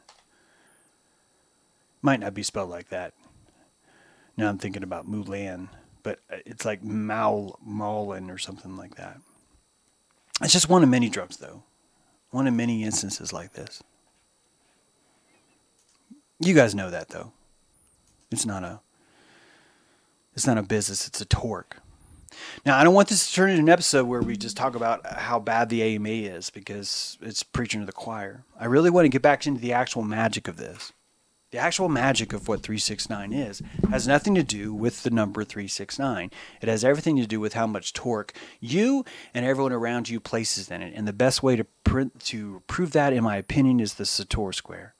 Might not be spelled like that. Now I'm thinking about Mulan, but uh, it's like Maul Maulin or something like that. It's just one of many drugs, though. One of many instances like this. You guys know that, though. It's not a. It's not a business. It's a torque. Now, I don't want this to turn into an episode where we just talk about how bad the AMA is because it's preaching to the choir. I really want to get back into the actual magic of this. The actual magic of what 369 is has nothing to do with the number 369. It has everything to do with how much torque you and everyone around you places in it. And the best way to print, to prove that, in my opinion, is the Sator square.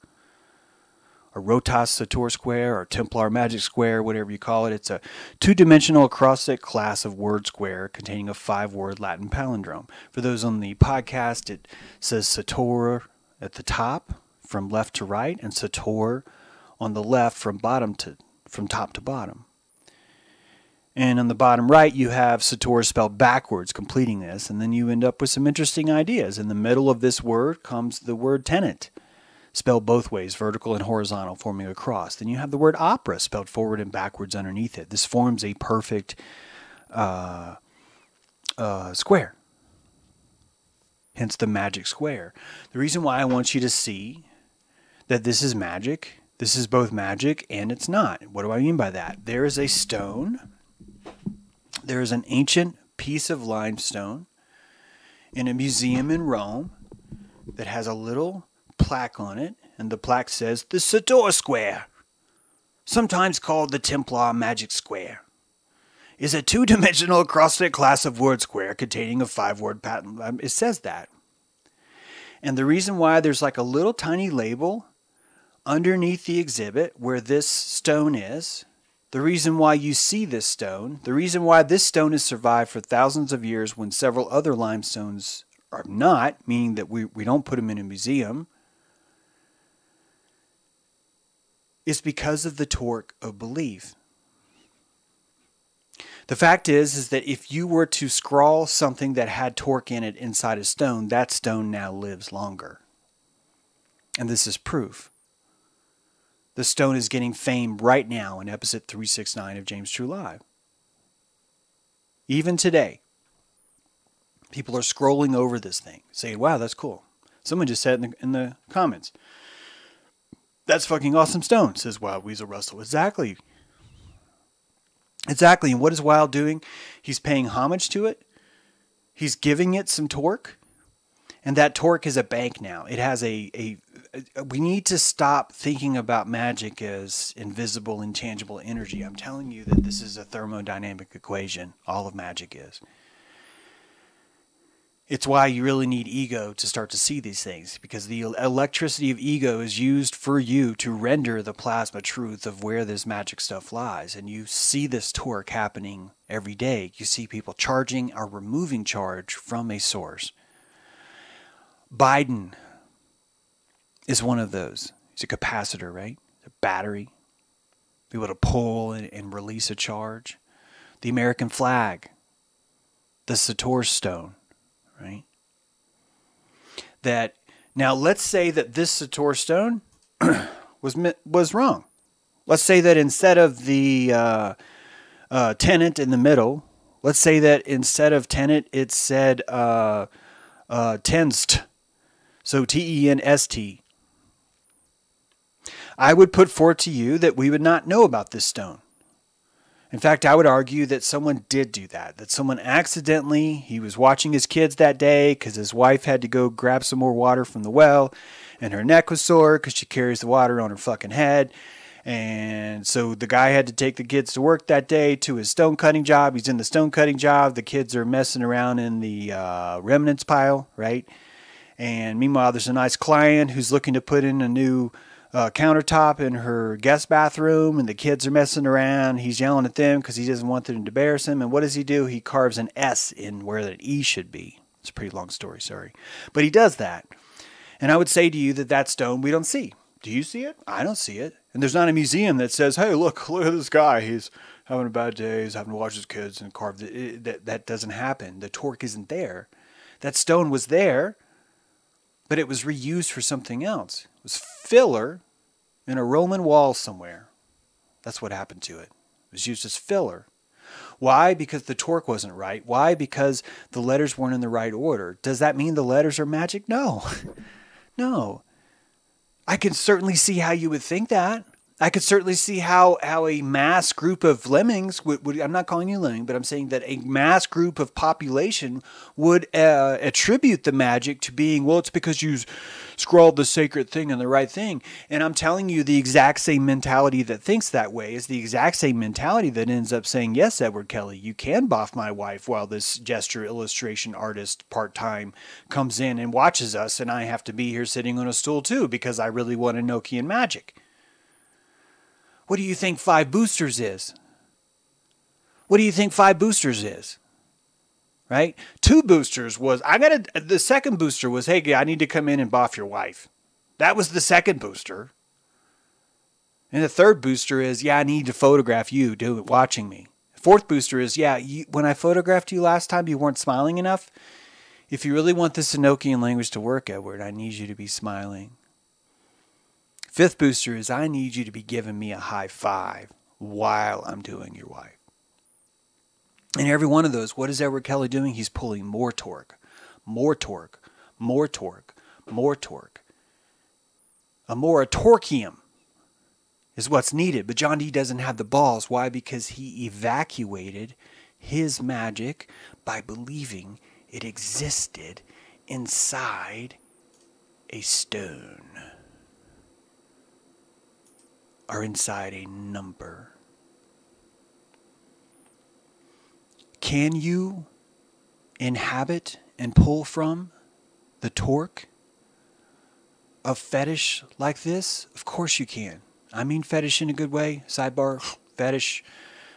A Rotas Sator square or Templar magic square, whatever you call it. It's a two dimensional acrostic class of word square containing a five word Latin palindrome. For those on the podcast, it says Sator at the top from left to right and Sator on the left from bottom to from top to bottom. And on the bottom right, you have Sator spelled backwards, completing this, and then you end up with some interesting ideas. In the middle of this word comes the word tenant, spelled both ways, vertical and horizontal, forming a cross. Then you have the word opera, spelled forward and backwards underneath it. This forms a perfect uh, uh, square, hence the magic square. The reason why I want you to see that this is magic this is both magic and it's not. What do I mean by that? There is a stone, there is an ancient piece of limestone in a museum in Rome that has a little plaque on it, and the plaque says the Sator Square, sometimes called the Templar Magic Square, is a two dimensional acrostic class of word square containing a five word pattern. Um, it says that. And the reason why there's like a little tiny label underneath the exhibit where this stone is, the reason why you see this stone, the reason why this stone has survived for thousands of years when several other limestones are not, meaning that we, we don't put them in a museum, is because of the torque of belief. The fact is, is that if you were to scrawl something that had torque in it inside a stone, that stone now lives longer. And this is proof. The stone is getting fame right now in episode 369 of James True Live. Even today, people are scrolling over this thing, saying, wow, that's cool. Someone just said in the, in the comments, that's fucking awesome stone, says Wild Weasel Russell. Exactly. Exactly. And what is Wild doing? He's paying homage to it. He's giving it some torque. And that torque is a bank now. It has a, a, a we need to stop thinking about magic as invisible, intangible energy. I'm telling you that this is a thermodynamic equation. All of magic is. It's why you really need ego to start to see these things because the electricity of ego is used for you to render the plasma truth of where this magic stuff lies. And you see this torque happening every day. You see people charging or removing charge from a source. Biden is one of those. It's a capacitor, right? A battery. Be able to pull and, and release a charge. The American flag. The Sator stone right? That now let's say that this Sator stone was was wrong. Let's say that instead of the uh, uh, tenant in the middle, let's say that instead of tenant it said uh, uh, tenst, so T E N S T. I would put forth to you that we would not know about this stone. In fact, I would argue that someone did do that, that someone accidentally, he was watching his kids that day because his wife had to go grab some more water from the well and her neck was sore because she carries the water on her fucking head. And so the guy had to take the kids to work that day to his stone cutting job. He's in the stone cutting job. The kids are messing around in the uh, remnants pile, right? And meanwhile, there's a nice client who's looking to put in a new uh, countertop in her guest bathroom, and the kids are messing around. He's yelling at them because he doesn't want them to embarrass him. And what does he do? He carves an S in where an E should be. It's a pretty long story, sorry. But he does that. And I would say to you that that stone we don't see. Do you see it? I don't see it. And there's not a museum that says, hey, look, look at this guy. He's having a bad day. He's having to watch his kids and carve it. it that, that doesn't happen. The torque isn't there. That stone was there, but it was reused for something else. Was filler in a Roman wall somewhere. That's what happened to it. It was used as filler. Why? Because the torque wasn't right. Why? Because the letters weren't in the right order. Does that mean the letters are magic? No. no. I can certainly see how you would think that. I could certainly see how, how a mass group of lemmings would, would, I'm not calling you lemming, but I'm saying that a mass group of population would uh, attribute the magic to being, well, it's because you scrawled the sacred thing and the right thing. And I'm telling you, the exact same mentality that thinks that way is the exact same mentality that ends up saying, yes, Edward Kelly, you can boff my wife while this gesture illustration artist part time comes in and watches us, and I have to be here sitting on a stool too because I really want Enochian magic. What do you think five boosters is? What do you think five boosters is? Right? Two boosters was I got to the second booster was hey, I need to come in and boff your wife. That was the second booster. And the third booster is yeah, I need to photograph you do it watching me. Fourth booster is yeah, you, when I photographed you last time you weren't smiling enough. If you really want this Enochian language to work, Edward, I need you to be smiling. Fifth booster is I need you to be giving me a high five while I'm doing your wife. And every one of those, what is Edward Kelly doing? He's pulling more torque, more torque, more torque, more torque. A more moratorium is what's needed. But John Dee doesn't have the balls. Why? Because he evacuated his magic by believing it existed inside a stone are inside a number. Can you inhabit and pull from the torque of fetish like this? Of course you can. I mean fetish in a good way. Sidebar fetish.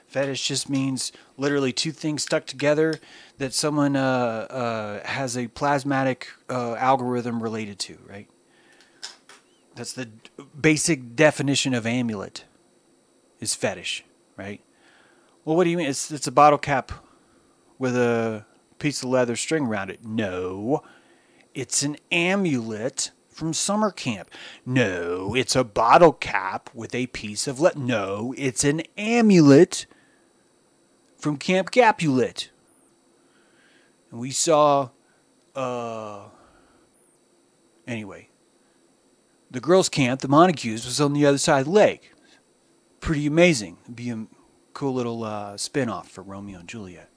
Fetish just means literally two things stuck together that someone uh, uh, has a plasmatic uh, algorithm related to, right? That's the basic definition of amulet is fetish, right? Well, what do you mean? It's it's a bottle cap with a piece of leather string around it. No, it's an amulet from summer camp. No, it's a bottle cap with a piece of leather. No, it's an amulet from Camp Capulet. And we saw, uh, anyway, the girls' camp, the Montagues, was on the other side of the lake. Pretty amazing. It'd be a cool little uh, spin off for Romeo and Juliet.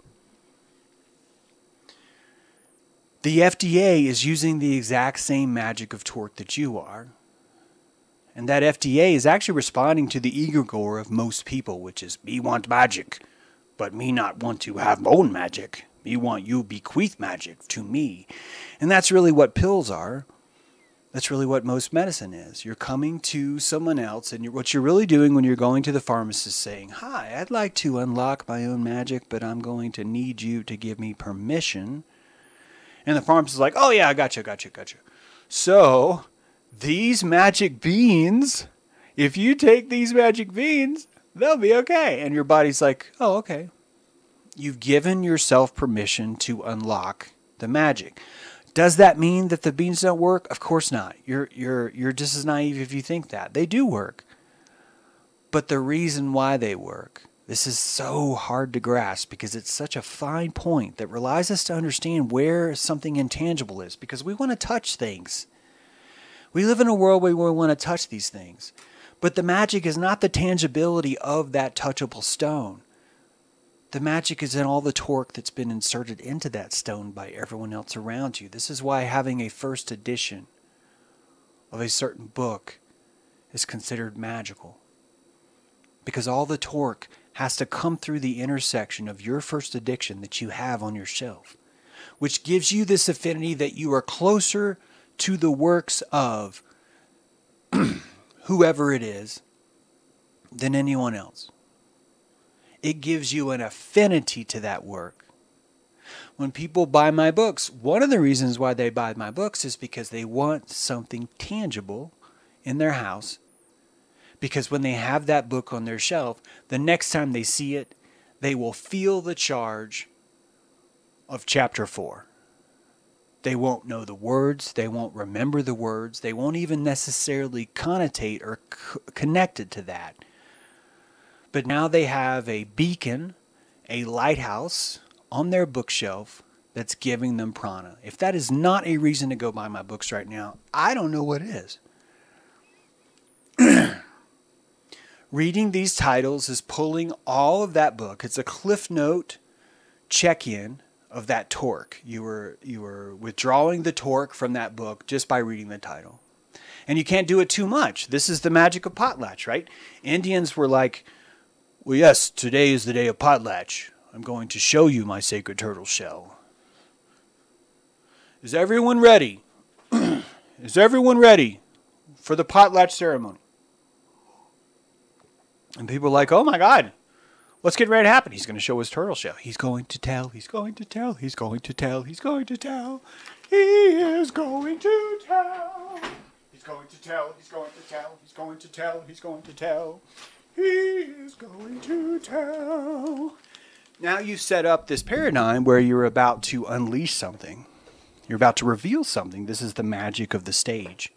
The FDA is using the exact same magic of torque that you are. And that FDA is actually responding to the egregore of most people, which is me want magic, but me not want to have my own magic. Me want you bequeath magic to me. And that's really what pills are. That's really what most medicine is. You're coming to someone else, and you're, what you're really doing when you're going to the pharmacist saying, Hi, I'd like to unlock my own magic, but I'm going to need you to give me permission. And the pharmacist is like, Oh, yeah, I got you, got you, got you. So, these magic beans, if you take these magic beans, they'll be okay. And your body's like, Oh, okay. You've given yourself permission to unlock the magic. Does that mean that the beans don't work? Of course not. You're you're you're just as naive if you think that. They do work. But the reason why they work, this is so hard to grasp because it's such a fine point that relies us to understand where something intangible is because we want to touch things. We live in a world where we want to touch these things. But the magic is not the tangibility of that touchable stone. The magic is in all the torque that's been inserted into that stone by everyone else around you. This is why having a first edition of a certain book is considered magical. Because all the torque has to come through the intersection of your first edition that you have on your shelf, which gives you this affinity that you are closer to the works of whoever it is than anyone else it gives you an affinity to that work. When people buy my books, one of the reasons why they buy my books is because they want something tangible in their house. Because when they have that book on their shelf, the next time they see it, they will feel the charge of chapter 4. They won't know the words, they won't remember the words, they won't even necessarily connotate or c- connected to that but now they have a beacon, a lighthouse on their bookshelf that's giving them prana. If that is not a reason to go buy my books right now, I don't know what is. Reading these titles is pulling all of that book. It's a cliff note check in of that torque. You were you were withdrawing the torque from that book just by reading the title. And you can't do it too much. This is the magic of potlatch, right? Indians were like, well, yes, today is the day of potlatch. I'm going to show you my sacred turtle shell. Is everyone ready? is everyone ready for the potlatch ceremony? And people are like, oh my God, what's getting ready to happen? He's going to show his turtle shell. He's going to tell, he's going to tell, he's going to tell, he's going to tell. He is going to tell. He's going to tell, he's going to tell, he's going to tell, he's going to tell. He is going to tell. Now you set up this paradigm where you're about to unleash something. You're about to reveal something. This is the magic of the stage.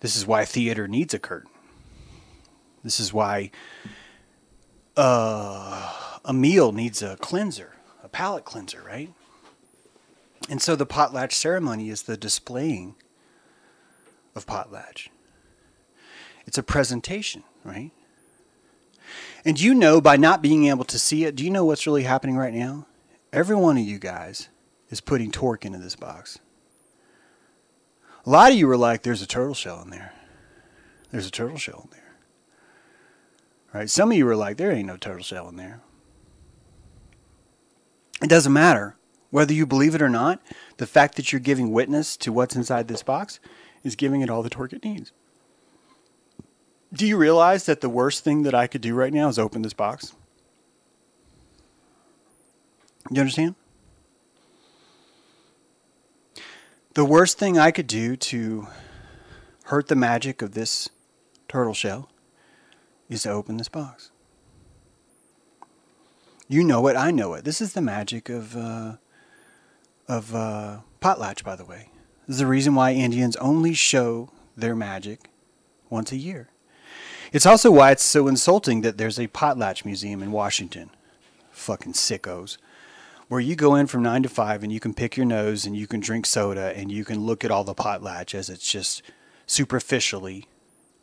This is why theater needs a curtain. This is why uh, a meal needs a cleanser, a palate cleanser, right? And so the potlatch ceremony is the displaying of potlatch. It's a presentation, right? And you know by not being able to see it, do you know what's really happening right now? Every one of you guys is putting torque into this box. A lot of you were like, there's a turtle shell in there. There's a turtle shell in there. Right? Some of you were like, there ain't no turtle shell in there. It doesn't matter. Whether you believe it or not, the fact that you're giving witness to what's inside this box is giving it all the torque it needs do you realize that the worst thing that I could do right now is open this box? You understand? The worst thing I could do to hurt the magic of this turtle shell is to open this box. You know it, I know it. This is the magic of uh, of uh, potlatch, by the way. This is the reason why Indians only show their magic once a year. It's also why it's so insulting that there's a potlatch museum in Washington. Fucking sickos. Where you go in from 9 to 5 and you can pick your nose and you can drink soda and you can look at all the potlatch as it's just superficially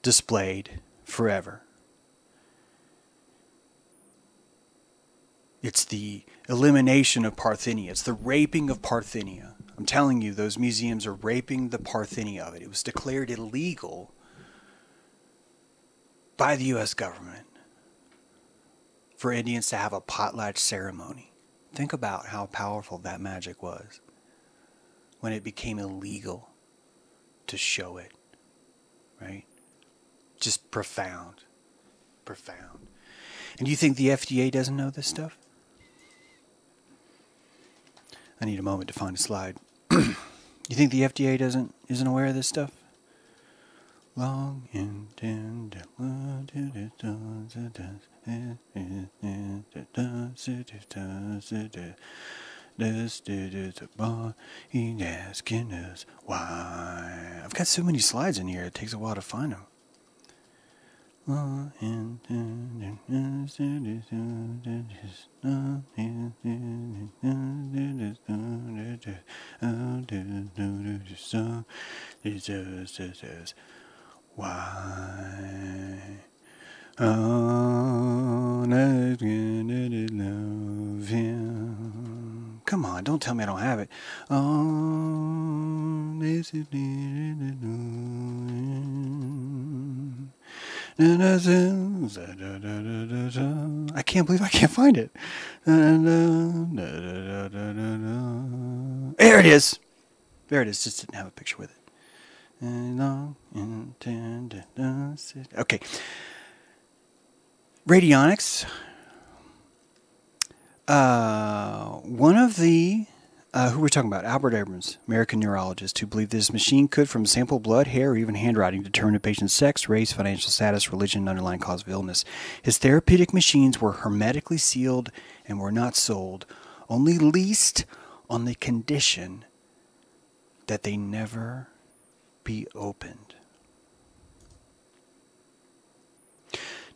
displayed forever. It's the elimination of Parthenia. It's the raping of Parthenia. I'm telling you, those museums are raping the Parthenia of it. It was declared illegal by the U.S. government for Indians to have a potlatch ceremony. Think about how powerful that magic was when it became illegal to show it, right? Just profound. Profound. And you think the FDA doesn't know this stuff? I need a moment to find a slide. you think the FDA doesn't isn't aware of this stuff? Long intended asking us why. I've got so many slides in here, it takes a while to find them. Why? Him. Come on, don't tell me I don't have it. Oh, I can't believe I can't find it. There it is. There it is. Just didn't have a picture with it. Okay. Radionics. Uh, one of the uh, who we're talking about, Albert Abrams, American neurologist, who believed this machine could, from sample blood, hair, or even handwriting, determine a patient's sex, race, financial status, religion, and underlying cause of illness. His therapeutic machines were hermetically sealed and were not sold, only leased on the condition that they never be opened.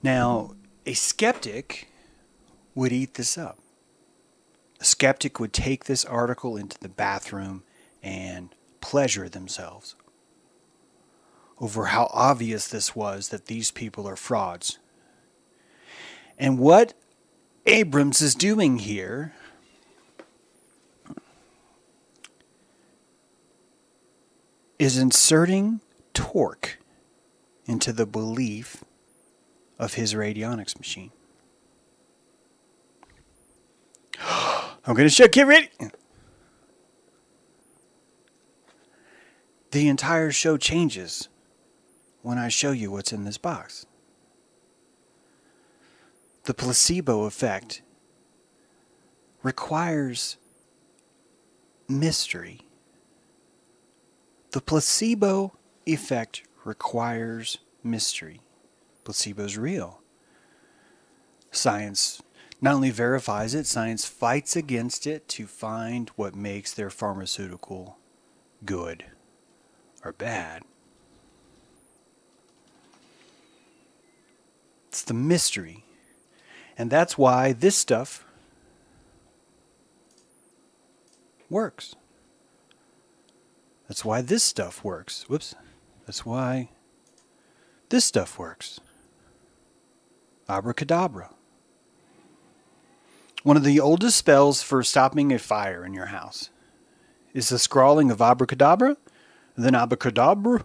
Now, a skeptic would eat this up a skeptic would take this article into the bathroom and pleasure themselves over how obvious this was that these people are frauds. And what Abrams is doing here is inserting torque into the belief of his radionics machine. I'm going to show. Get ready. The entire show changes when I show you what's in this box. The placebo effect requires mystery. The placebo effect requires mystery. Placebo is real. Science not only verifies it, science fights against it to find what makes their pharmaceutical good or bad. It's the mystery. And that's why this stuff works. That's why this stuff works. Whoops. That's why this stuff works. Abracadabra. One of the oldest spells for stopping a fire in your house is the scrawling of abracadabra, and then abracadabra,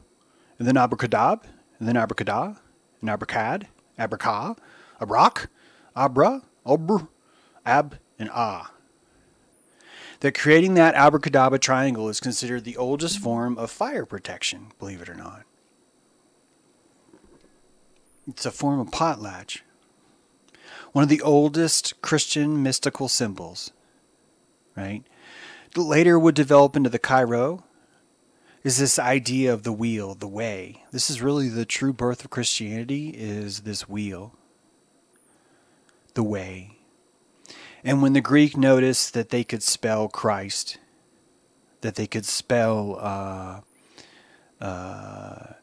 and then abracadab, and then abracada, and abracad, abraca, abrac, abra, obr, ab, and ah. That creating that abracadabra triangle is considered the oldest form of fire protection, believe it or not. It's a form of potlatch one of the oldest Christian mystical symbols, right? Later would develop into the Chi-Rho, is this idea of the wheel, the way. This is really the true birth of Christianity is this wheel, the way. And when the Greek noticed that they could spell Christ, that they could spell uh, uh,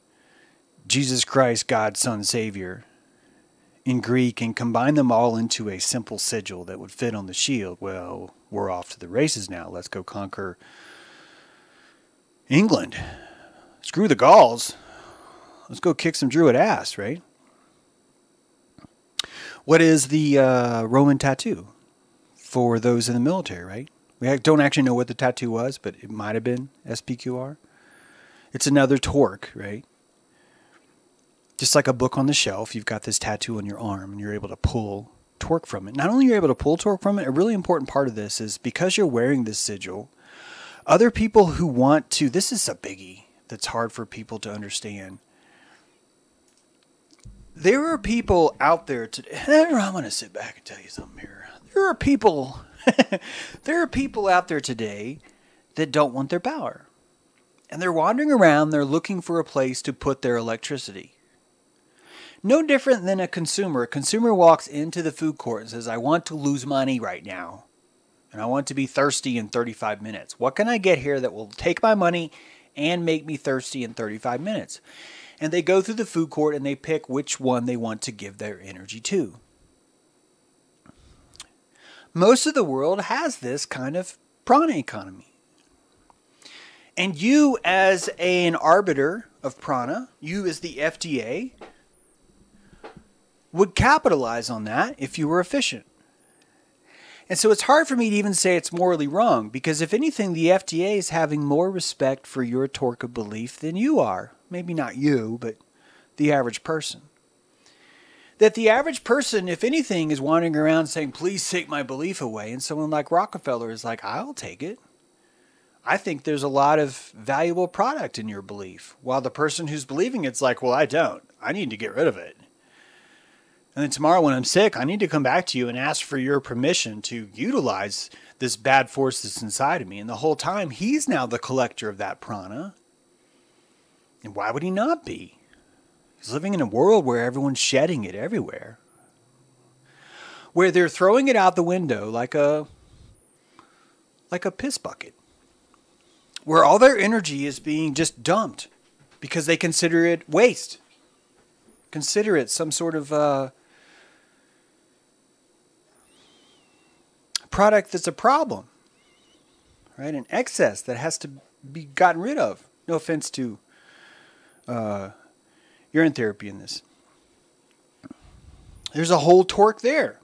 Jesus Christ, God, Son, Savior in Greek and combine them all into a simple sigil that would fit on the shield, well, we're off to the races now. Let's go conquer England. Screw the Gauls. Let's go kick some Druid ass, right? What is the uh, Roman tattoo for those in the military, right? We don't actually know what the tattoo was, but it might have been SPQR. It's another torque, right? Just like a book on the shelf, you've got this tattoo on your arm and you're able to pull torque from it. Not only are you able to pull torque from it, a really important part of this is because you're wearing this sigil, other people who want to, this is a biggie that's hard for people to understand. There are people out there today. I'm going to sit back and tell you something here. There are people, there are people out there today that don't want their power. And they're wandering around, they're looking for a place to put their electricity. No different than a consumer. A consumer walks into the food court and says, I want to lose money right now. And I want to be thirsty in 35 minutes. What can I get here that will take my money and make me thirsty in 35 minutes? And they go through the food court and they pick which one they want to give their energy to. Most of the world has this kind of prana economy. And you, as an arbiter of prana, you, as the FDA, would capitalize on that if you were efficient. And so it's hard for me to even say it's morally wrong because, if anything, the FDA is having more respect for your torque of belief than you are. Maybe not you, but the average person. That the average person, if anything, is wandering around saying, please take my belief away. And someone like Rockefeller is like, I'll take it. I think there's a lot of valuable product in your belief. While the person who's believing it's like, well, I don't. I need to get rid of it. And then tomorrow, when I'm sick, I need to come back to you and ask for your permission to utilize this bad force that's inside of me. And the whole time, he's now the collector of that prana. And why would he not be? He's living in a world where everyone's shedding it everywhere. Where they're throwing it out the window like a like a piss bucket. Where all their energy is being just dumped because they consider it waste. Consider it some sort of uh, product that's a problem, right? An excess that has to be gotten rid of. No offense to uh, urine therapy in this. There's a whole torque there.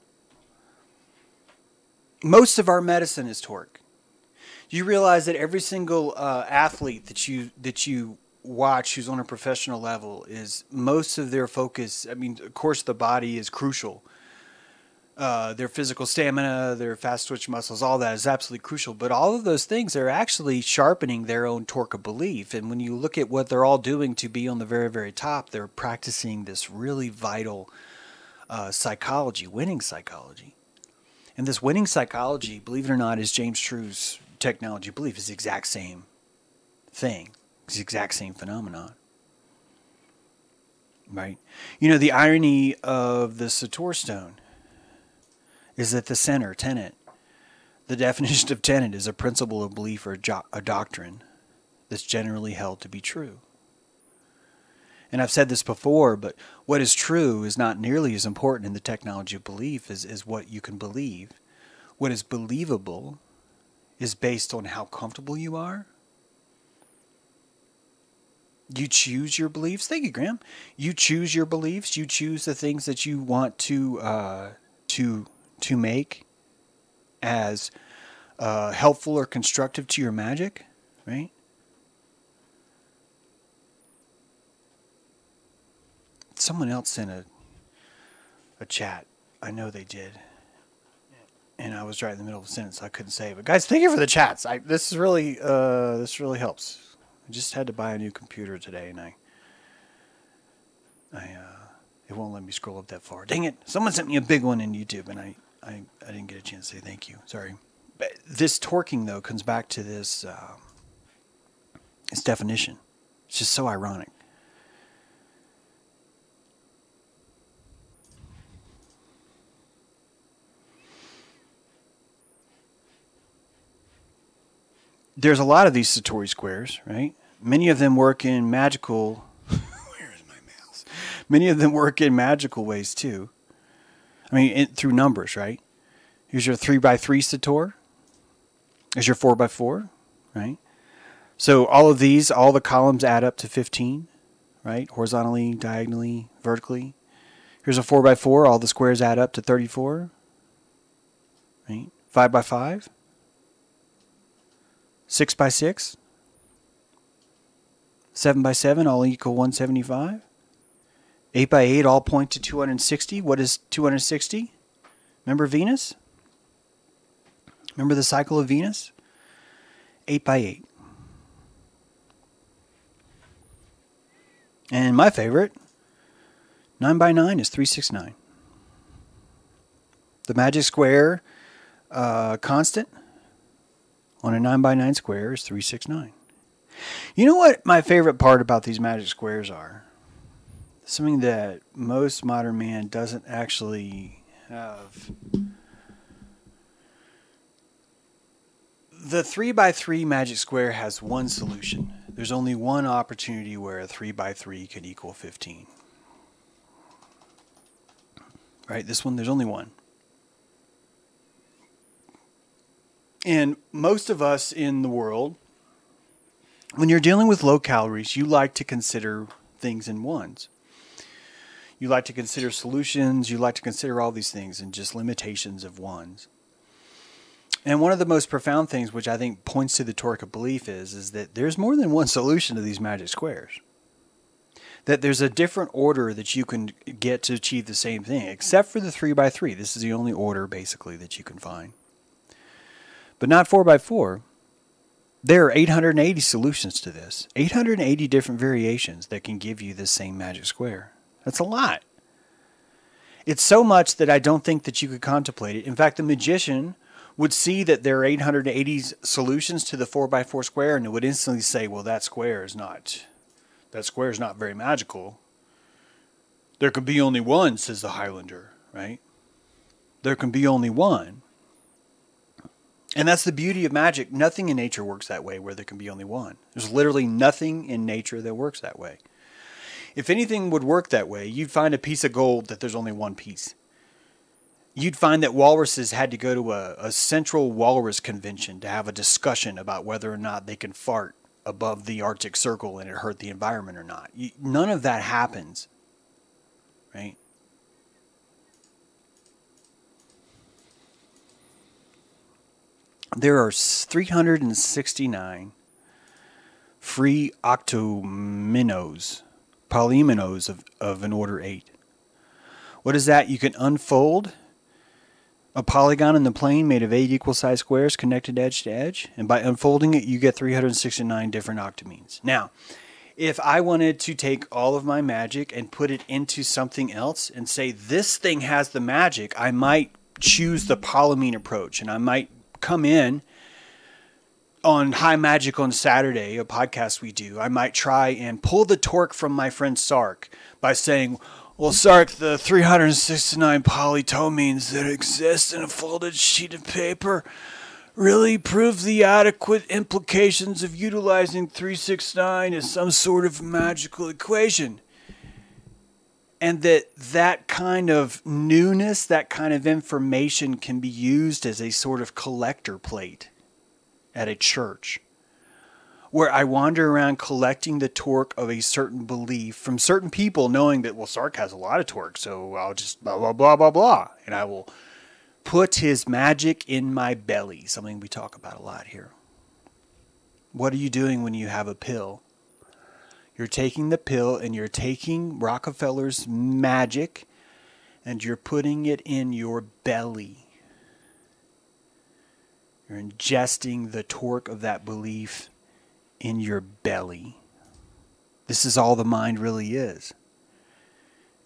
Most of our medicine is torque. You realize that every single uh, athlete that you that you watch who's on a professional level is most of their focus. I mean, of course, the body is crucial, uh, their physical stamina, their fast twitch muscles, all that is absolutely crucial. But all of those things are actually sharpening their own torque of belief. And when you look at what they're all doing to be on the very, very top, they're practicing this really vital uh, psychology, winning psychology. And this winning psychology, believe it or not, is James True's technology belief, is the exact same thing. It's the exact same phenomenon right? You know, the irony of the Sator stone is that the center tenet, the definition of tenet is a principle of belief or a, doctrine that's generally held to be true. And I've said this before, but what is true is not nearly as important in the technology of belief as, as what you can believe. What is believable is based on how comfortable you are. You choose your beliefs. Thank you, Graham. You choose your beliefs. You choose the things that you want to uh, to to make as uh, helpful or constructive to your magic, right? Someone else sent a a chat. I know they did. And I was right in the middle of a sentence, so I couldn't say. But guys, thank you for the chats. I, this is really uh, this really helps. I just had to buy a new computer today, and I I uh, it won't let me scroll up that far. Dang it! Someone sent me a big one in YouTube, and I I, I didn't get a chance to say thank you. Sorry. But this torquing, though, comes back to this, um, its definition. It's just so ironic. There's a lot of these Sator squares, right? Many of them work in magical. where is my mouse? Many of them work in magical ways too. I mean, it, through numbers, right? Here's your three by three Sator. Is your four by four, right? So all of these, all the columns add up to 15, right? Horizontally, diagonally, vertically. Here's a 4 by 4 All the squares add up to 34. Right? 5 by 5 6 by 6 7 by 7 all equal 175. 8 by 8 all point to 260. What is 260? Remember Venus? Remember the cycle of Venus? 8 by 8. And my favorite, 9 by 9 is 369. The magic square uh, constant on a 9 by 9 square is 369. You know what my favorite part about these magic squares are? Something that most modern man doesn't actually have. The 3 by 3 magic square has one solution. There's only one opportunity where a 3 by 3 could equal 15. Right? This one, there's only one. And most of us in the world, when you're dealing with low calories, you like to consider things in ones. You like to consider solutions, you like to consider all these things and just limitations of ones. And one of the most profound things, which I think points to the torque of belief, is is that there's more than one solution to these magic squares. That there's a different order that you can get to achieve the same thing, except for the three by three. This is the only order basically that you can find. But not four by four. There are 880 solutions to this. 880 different variations that can give you the same magic square. That's a lot. It's so much that I don't think that you could contemplate it. In fact, the magician would see that there are 880 solutions to the 4x4 square and it would instantly say, well, that square is not, that square is not very magical. There can be only one, says the Highlander, right? There can be only one. And that's the beauty of magic. Nothing in nature works that way where there can be only one. There's literally nothing in nature that works that way. If anything would work that way, you'd find a piece of gold that there's only one piece you'd find that walruses had to go to a, a central walrus convention to have a discussion about whether or not they can fart above the Arctic Circle and it hurt the environment or not. You, none of that happens, right? There are 369 free octominoes, polyominoes of, of an order 8. What is that? You can unfold a polygon in the plane made of eight equal sized squares connected edge to edge. And by unfolding it, you get 369 different octominoes. Now, if I wanted to take all of my magic and put it into something else and say this thing has the magic, I might choose the polyomino approach and I might come in on High Magic on Saturday, a podcast we do. I might try and pull the torque from my friend Sark by saying, well, Sark, the 369 polyominoes that exist in a folded sheet of paper really prove the adequate implications of utilizing 369 as some sort of magical equation. And that that kind of newness, that kind of information can be used as a sort of collector plate at a church where I wander around collecting the torque of a certain belief from certain people, knowing that, well, Sark has a lot of torque, so I'll just blah, blah, blah, blah, blah. And I will put his magic in my belly, something we talk about a lot here. What are you doing when you have a pill? You're taking the pill and you're taking Rockefeller's magic and you're putting it in your belly. You're ingesting the torque of that belief in your belly. This is all the mind really is.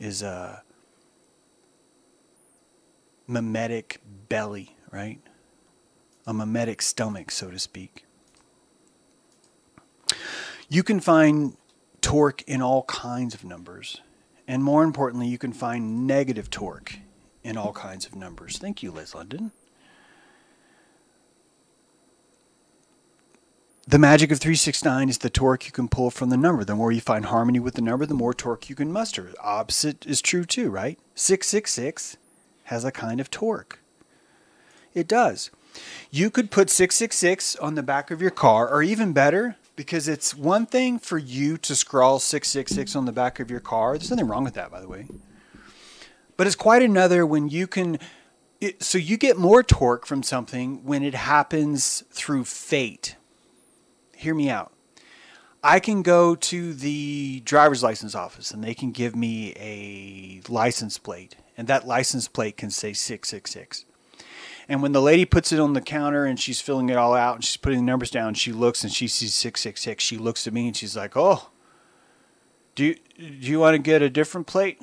Is a mimetic belly, right? A mimetic stomach, so to speak. You can find torque in all kinds of numbers. And more importantly, you can find negative torque in all kinds of numbers. Thank you, Liz London. The magic of 369 is the torque you can pull from the number. The more you find harmony with the number, the more torque you can muster. Opposite is true too, right? 666 has a kind of torque. It does. You could put 666 on the back of your car, or even better, because it's one thing for you to scrawl 666 on the back of your car. There's nothing wrong with that, by the way. But it's quite another when you can. It, so you get more torque from something when it happens through fate. Hear me out. I can go to the driver's license office and they can give me a license plate, and that license plate can say 666. And when the lady puts it on the counter and she's filling it all out and she's putting the numbers down, she looks and she sees 666. She looks at me and she's like, "Oh, do you, do you want to get a different plate?"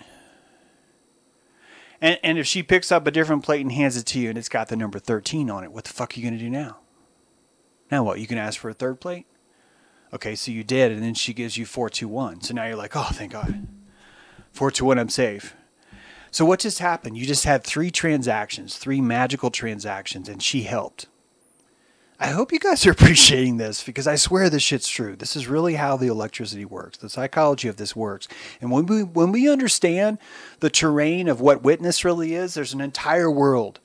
And and if she picks up a different plate and hands it to you and it's got the number 13 on it, what the fuck are you going to do now? Now what? You can ask for a third plate? Okay, so you did and then she gives you 421. So now you're like, "Oh, thank God." 421, I'm safe. So what just happened? You just had three transactions, three magical transactions, and she helped. I hope you guys are appreciating this because I swear this shit's true. This is really how the electricity works. The psychology of this works. And when we when we understand the terrain of what witness really is, there's an entire world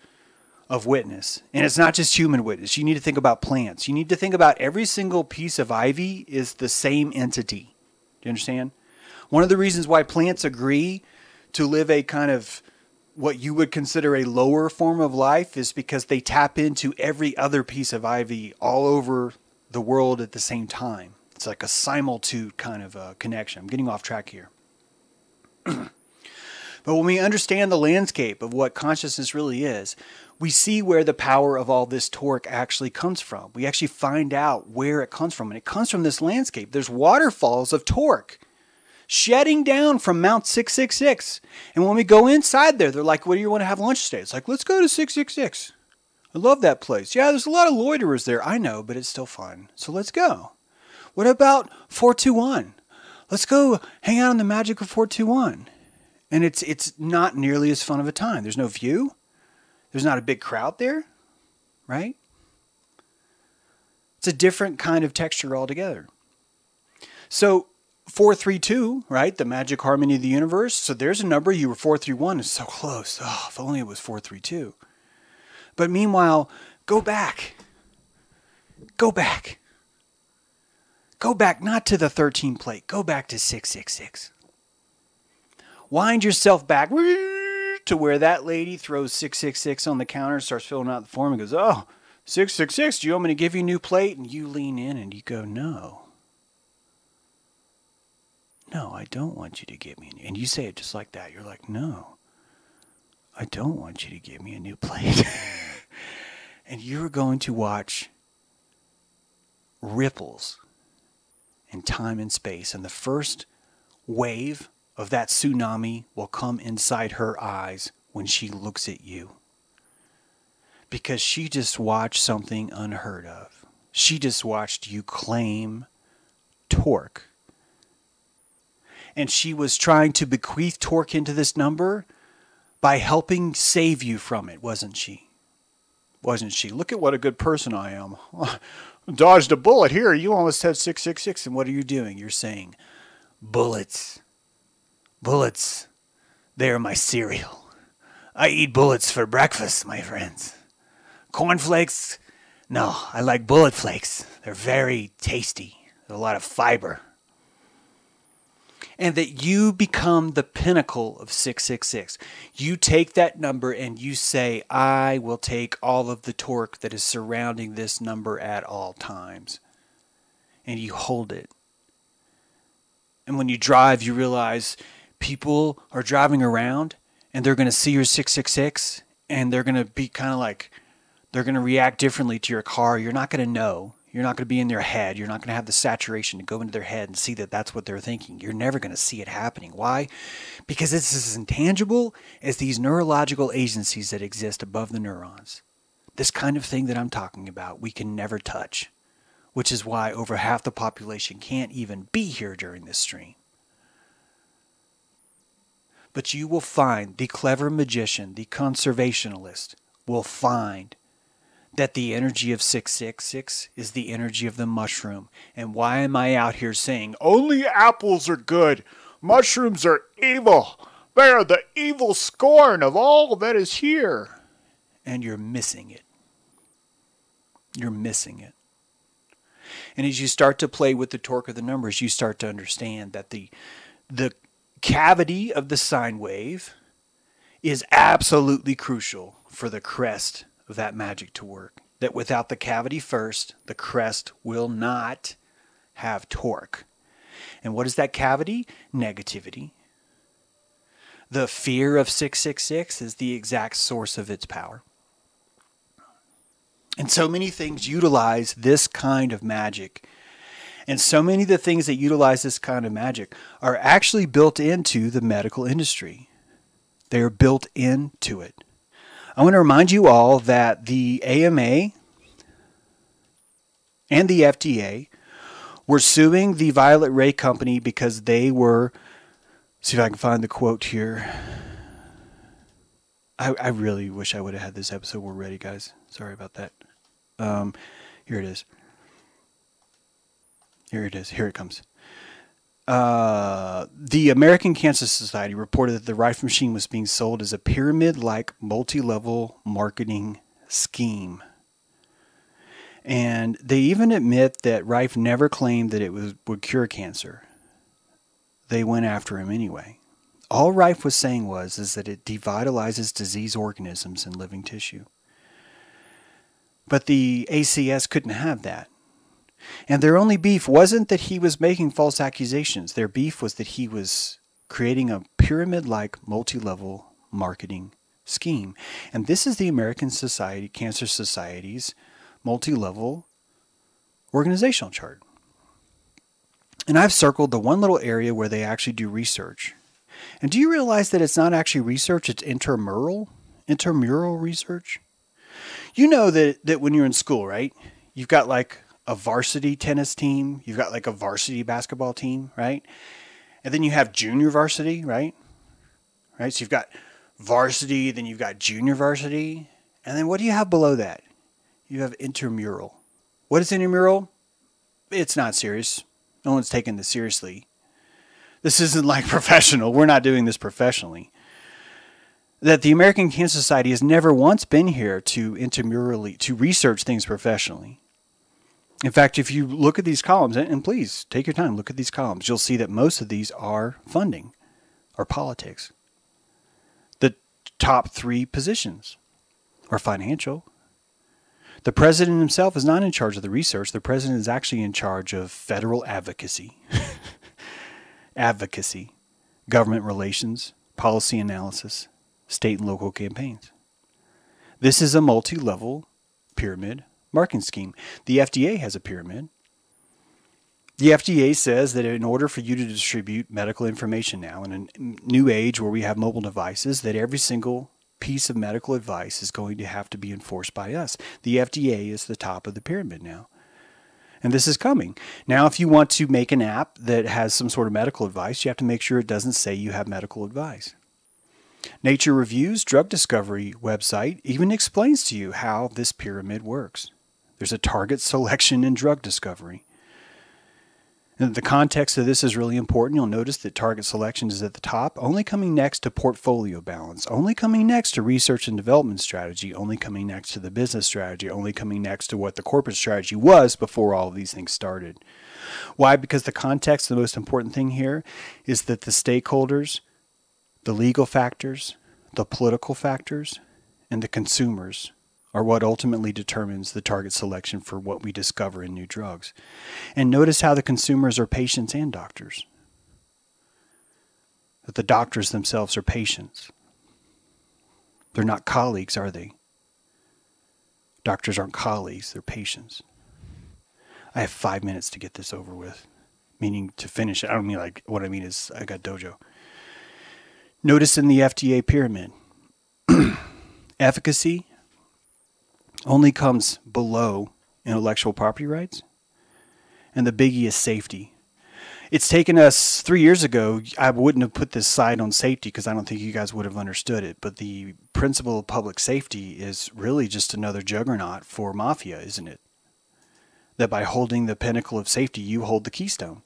of witness. And it's not just human witness. You need to think about plants. You need to think about every single piece of ivy is the same entity. Do you understand? One of the reasons why plants agree to live a kind of what you would consider a lower form of life is because they tap into every other piece of ivy all over the world at the same time. It's like a simultude kind of a connection. I'm getting off track here. but when we understand the landscape of what consciousness really is, we see where the power of all this torque actually comes from. We actually find out where it comes from. And it comes from this landscape. There's waterfalls of torque shedding down from Mount 666. And when we go inside there, they're like, What do you want to have lunch today? It's like, Let's go to 666. I love that place. Yeah, there's a lot of loiterers there. I know, but it's still fun. So let's go. What about 421? Let's go hang out on the magic of 421. And it's it's not nearly as fun of a time. There's no view. There's not a big crowd there, right? It's a different kind of texture altogether. So 432, right? The magic harmony of the universe. So there's a number. You were 431. It's so close. Oh, if only it was 432. But meanwhile, go back. Go back. Go back not to the 13 plate. Go back to 666. Wind yourself back to where that lady throws 666 on the counter, starts filling out the form, and goes, Oh, 666, do you want me to give you a new plate? And you lean in and you go, No. No, I don't want you to give me a new. And you say it just like that. You're like, no, I don't want you to give me a new plate. and you're going to watch ripples in time and space. And the first wave of that tsunami will come inside her eyes when she looks at you. Because she just watched something unheard of. She just watched you claim torque and she was trying to bequeath torque into this number by helping save you from it, wasn't she? Wasn't she? Look at what a good person I am. Dodged a bullet here. You almost had 666. And what are you doing? You're saying, bullets. Bullets. They are my cereal. I eat bullets for breakfast, my friends. Cornflakes? No, I like bullet flakes. They're very tasty. A lot of fiber and that you become the pinnacle of 666. You take that number and you say, I will take all of the torque that is surrounding this number at all times. And you hold it. And when you drive, you realize people are driving around and they're going to see your 666 and they're going to be kind of like, they're going to react differently to your car. You're not going to know. You're not going to be in their head. You're not going to have the saturation to go into their head and see that that's what they're thinking. You're never going to see it happening. Why? Because it's as intangible as these neurological agencies that exist above the neurons. This kind of thing that I'm talking about, we can never touch, which is why over half the population can't even be here during this stream. But you will find the clever magician, the conservationalist, will find that the energy of 666 is the energy of the mushroom. And why am I out here saying only apples are good? Mushrooms are evil. They are the evil scorn of all that is here. And you're missing it. You're missing it. And as you start to play with the torque of the numbers, you start to understand that the the cavity of the sine wave is absolutely crucial for the crest of that magic to work. That without the cavity first, the crest will not have torque. And what is that cavity? Negativity. The fear of 666 is the exact source of its power. And so many things utilize this kind of magic. And so many of the things that utilize this kind of magic are actually built into the medical industry. They are built into it. I want to remind you all that the AMA and the FDA were suing the Violet Ray Company because they were. See if I can find the quote here. I, I really wish I would have had this episode more ready, guys. Sorry about that. Um, here it is. Here it is. Here it comes. Uh, the American Cancer Society reported that the Rife machine was being sold as a pyramid like multi level marketing scheme. And they even admit that Rife never claimed that it was, would cure cancer. They went after him anyway. All Rife was saying was is that it devitalizes disease organisms in living tissue. But the ACS couldn't have that. And their only beef wasn't that he was making false accusations. Their beef was that he was creating a pyramid like multi level marketing scheme. And this is the American Society Cancer Society's multi level organizational chart. And I've circled the one little area where they actually do research. And do you realize that it's not actually research, it's intramural? Intramural research? You know that, that when you're in school, right? You've got like a varsity tennis team, you've got like a varsity basketball team, right? And then you have junior varsity, right? Right? So you've got varsity, then you've got junior varsity, and then what do you have below that? You have intramural. What is intramural? It's not serious. No one's taking this seriously. This isn't like professional. We're not doing this professionally. That the American Cancer Society has never once been here to intramurally to research things professionally. In fact, if you look at these columns, and please take your time, look at these columns, you'll see that most of these are funding or politics. The top three positions are financial. The president himself is not in charge of the research. The president is actually in charge of federal advocacy, advocacy, government relations, policy analysis, state and local campaigns. This is a multi level pyramid marking scheme. The FDA has a pyramid. The FDA says that in order for you to distribute medical information now in a new age where we have mobile devices, that every single piece of medical advice is going to have to be enforced by us. The FDA is the top of the pyramid now. And this is coming. Now, if you want to make an app that has some sort of medical advice, you have to make sure it doesn't say you have medical advice. Nature Reviews drug discovery website even explains to you how this pyramid works. There's a target selection in drug discovery. And the context of this is really important. You'll notice that target selection is at the top, only coming next to portfolio balance, only coming next to research and development strategy, only coming next to the business strategy, only coming next to what the corporate strategy was before all of these things started. Why? Because the context, the most important thing here is that the stakeholders, the legal factors, the political factors, and the consumers are what ultimately determines the target selection for what we discover in new drugs. And notice how the consumers are patients and doctors. That the doctors themselves are patients. They're not colleagues, are they? Doctors aren't colleagues, they're patients. I have five minutes to get this over with, meaning to finish it. I don't mean like, what I mean is I got dojo. Notice in the FDA pyramid efficacy, only comes below intellectual property rights. And the biggie is safety. it's taken us three years ago. I wouldn't have put this side on safety because I don't think you guys would have understood it. But the principle of public safety is really just another juggernaut for mafia, isn't it? That by holding the pinnacle of safety, you hold the keystone.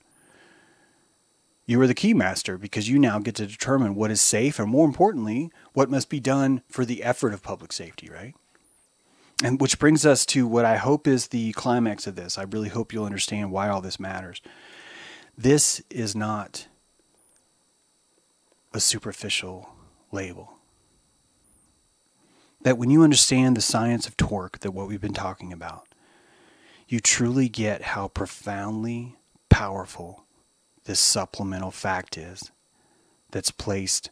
You are the keymaster because you now get to determine what is safe and, more importantly, what must be done for the effort of public safety, right? And which brings us to what I hope is the climax of this. I really hope you'll understand why all this matters. This is not a superficial label. That when you understand the science of torque, that what we've been talking about, you truly get how profoundly powerful this supplemental fact is that's placed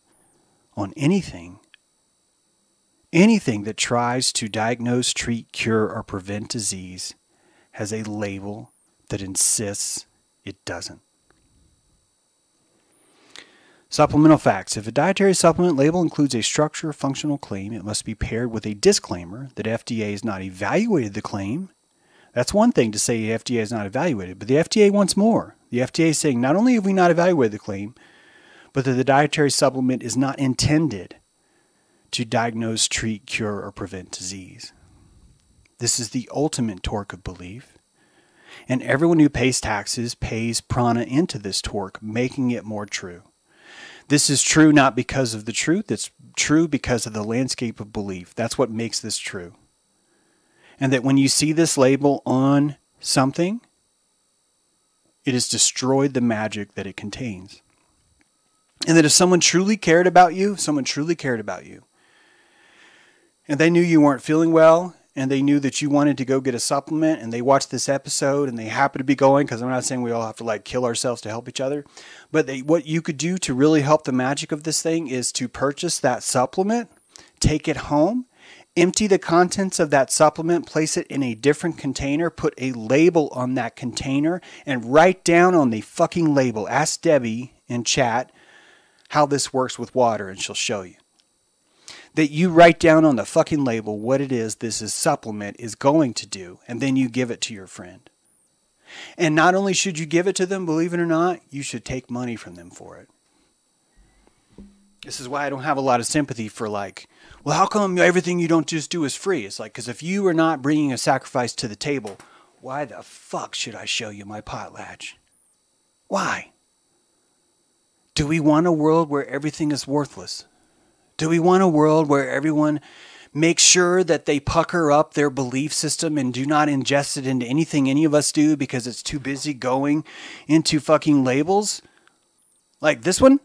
on anything anything that tries to diagnose, treat, cure, or prevent disease has a label that insists it doesn't. Supplemental facts. If a dietary supplement label includes a structure or functional claim, it must be paired with a disclaimer that FDA has not evaluated the claim. That's one thing to say FDA has not evaluated, but the FDA wants more. The FDA is saying not only have we not evaluated the claim, but that the dietary supplement is not intended to diagnose, treat, cure, or prevent disease. This is the ultimate torque of belief. And everyone who pays taxes pays prana into this torque, making it more true. This is true not because of the truth, it's true because of the landscape of belief. That's what makes this true. And that when you see this label on something, it has destroyed the magic that it contains. And that if someone truly cared about you, someone truly cared about you, and they knew you weren't feeling well, and they knew that you wanted to go get a supplement and they watched this episode and they happen to be going because i'm not saying we all have to like kill ourselves to help each other but they, what you could do to really help the magic of this thing is to purchase that supplement take it home empty the contents of that supplement place it in a different container put a label on that container and write down on the fucking label ask debbie in chat how this works with water and she'll show you that you write down on the fucking label what it is this is supplement is going to do, and then you give it to your friend. And not only should you give it to them, believe it or not, you should take money from them for it. This is why I don't have a lot of sympathy for like, well, how come everything you don't just do is free? It's like, because if you are not bringing a sacrifice to the table, why the fuck should I show you my potlatch? Why? Do we want a world where everything is worthless? Do we want a world where everyone makes sure that they pucker up their belief system and do not ingest it into anything any of us do because it's too busy going into fucking labels? Like this one?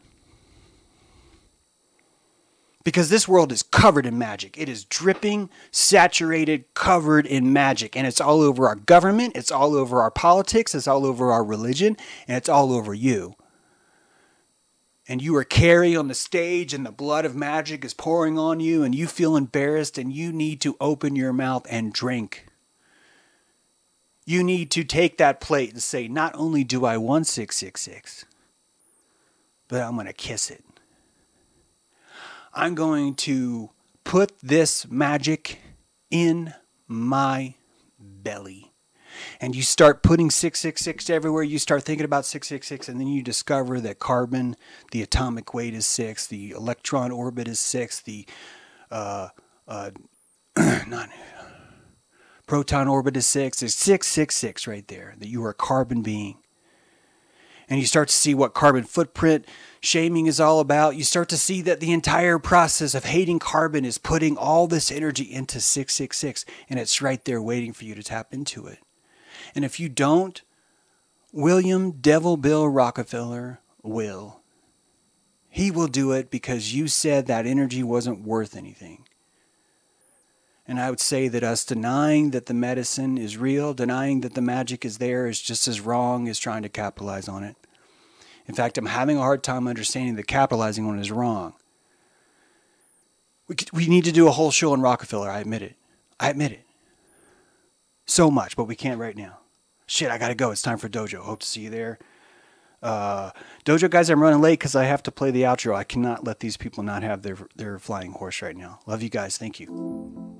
Because this world is covered in magic. It is dripping, saturated, covered in magic. And it's all over our government, it's all over our politics, it's all over our religion, and it's all over you and you are Carrie on the stage and the blood of magic is pouring on you and you feel embarrassed and you need to open your mouth and drink. You need to take that plate and say, Not only do I want 666, but I'm going to kiss it. I'm going to put this magic in my belly and you start putting 666 everywhere, you start thinking about 666, and then you discover that carbon, the atomic weight is six, the electron orbit is six, the uh, uh, not proton orbit is six. There's 666 right there, that you are a carbon being. And you start to see what carbon footprint shaming is all about. You start to see that the entire process of hating carbon is putting all this energy into 666, and it's right there waiting for you to tap into it. And if you don't, William Devil Bill Rockefeller will. He will do it because you said that energy wasn't worth anything. And I would say that us denying that the medicine is real, denying that the magic is there, is just as wrong as trying to capitalize on it. In fact, I'm having a hard time understanding that capitalizing on it is wrong. We, we need to do a whole show on Rockefeller. I admit it. I admit it. So much, but we can't right now shit, I gotta go. It's time for dojo. Hope to see you there. Uh, dojo guys, I'm running late because I have to play the outro. I cannot let these people not have their their flying horse right now. Love you guys. Thank you.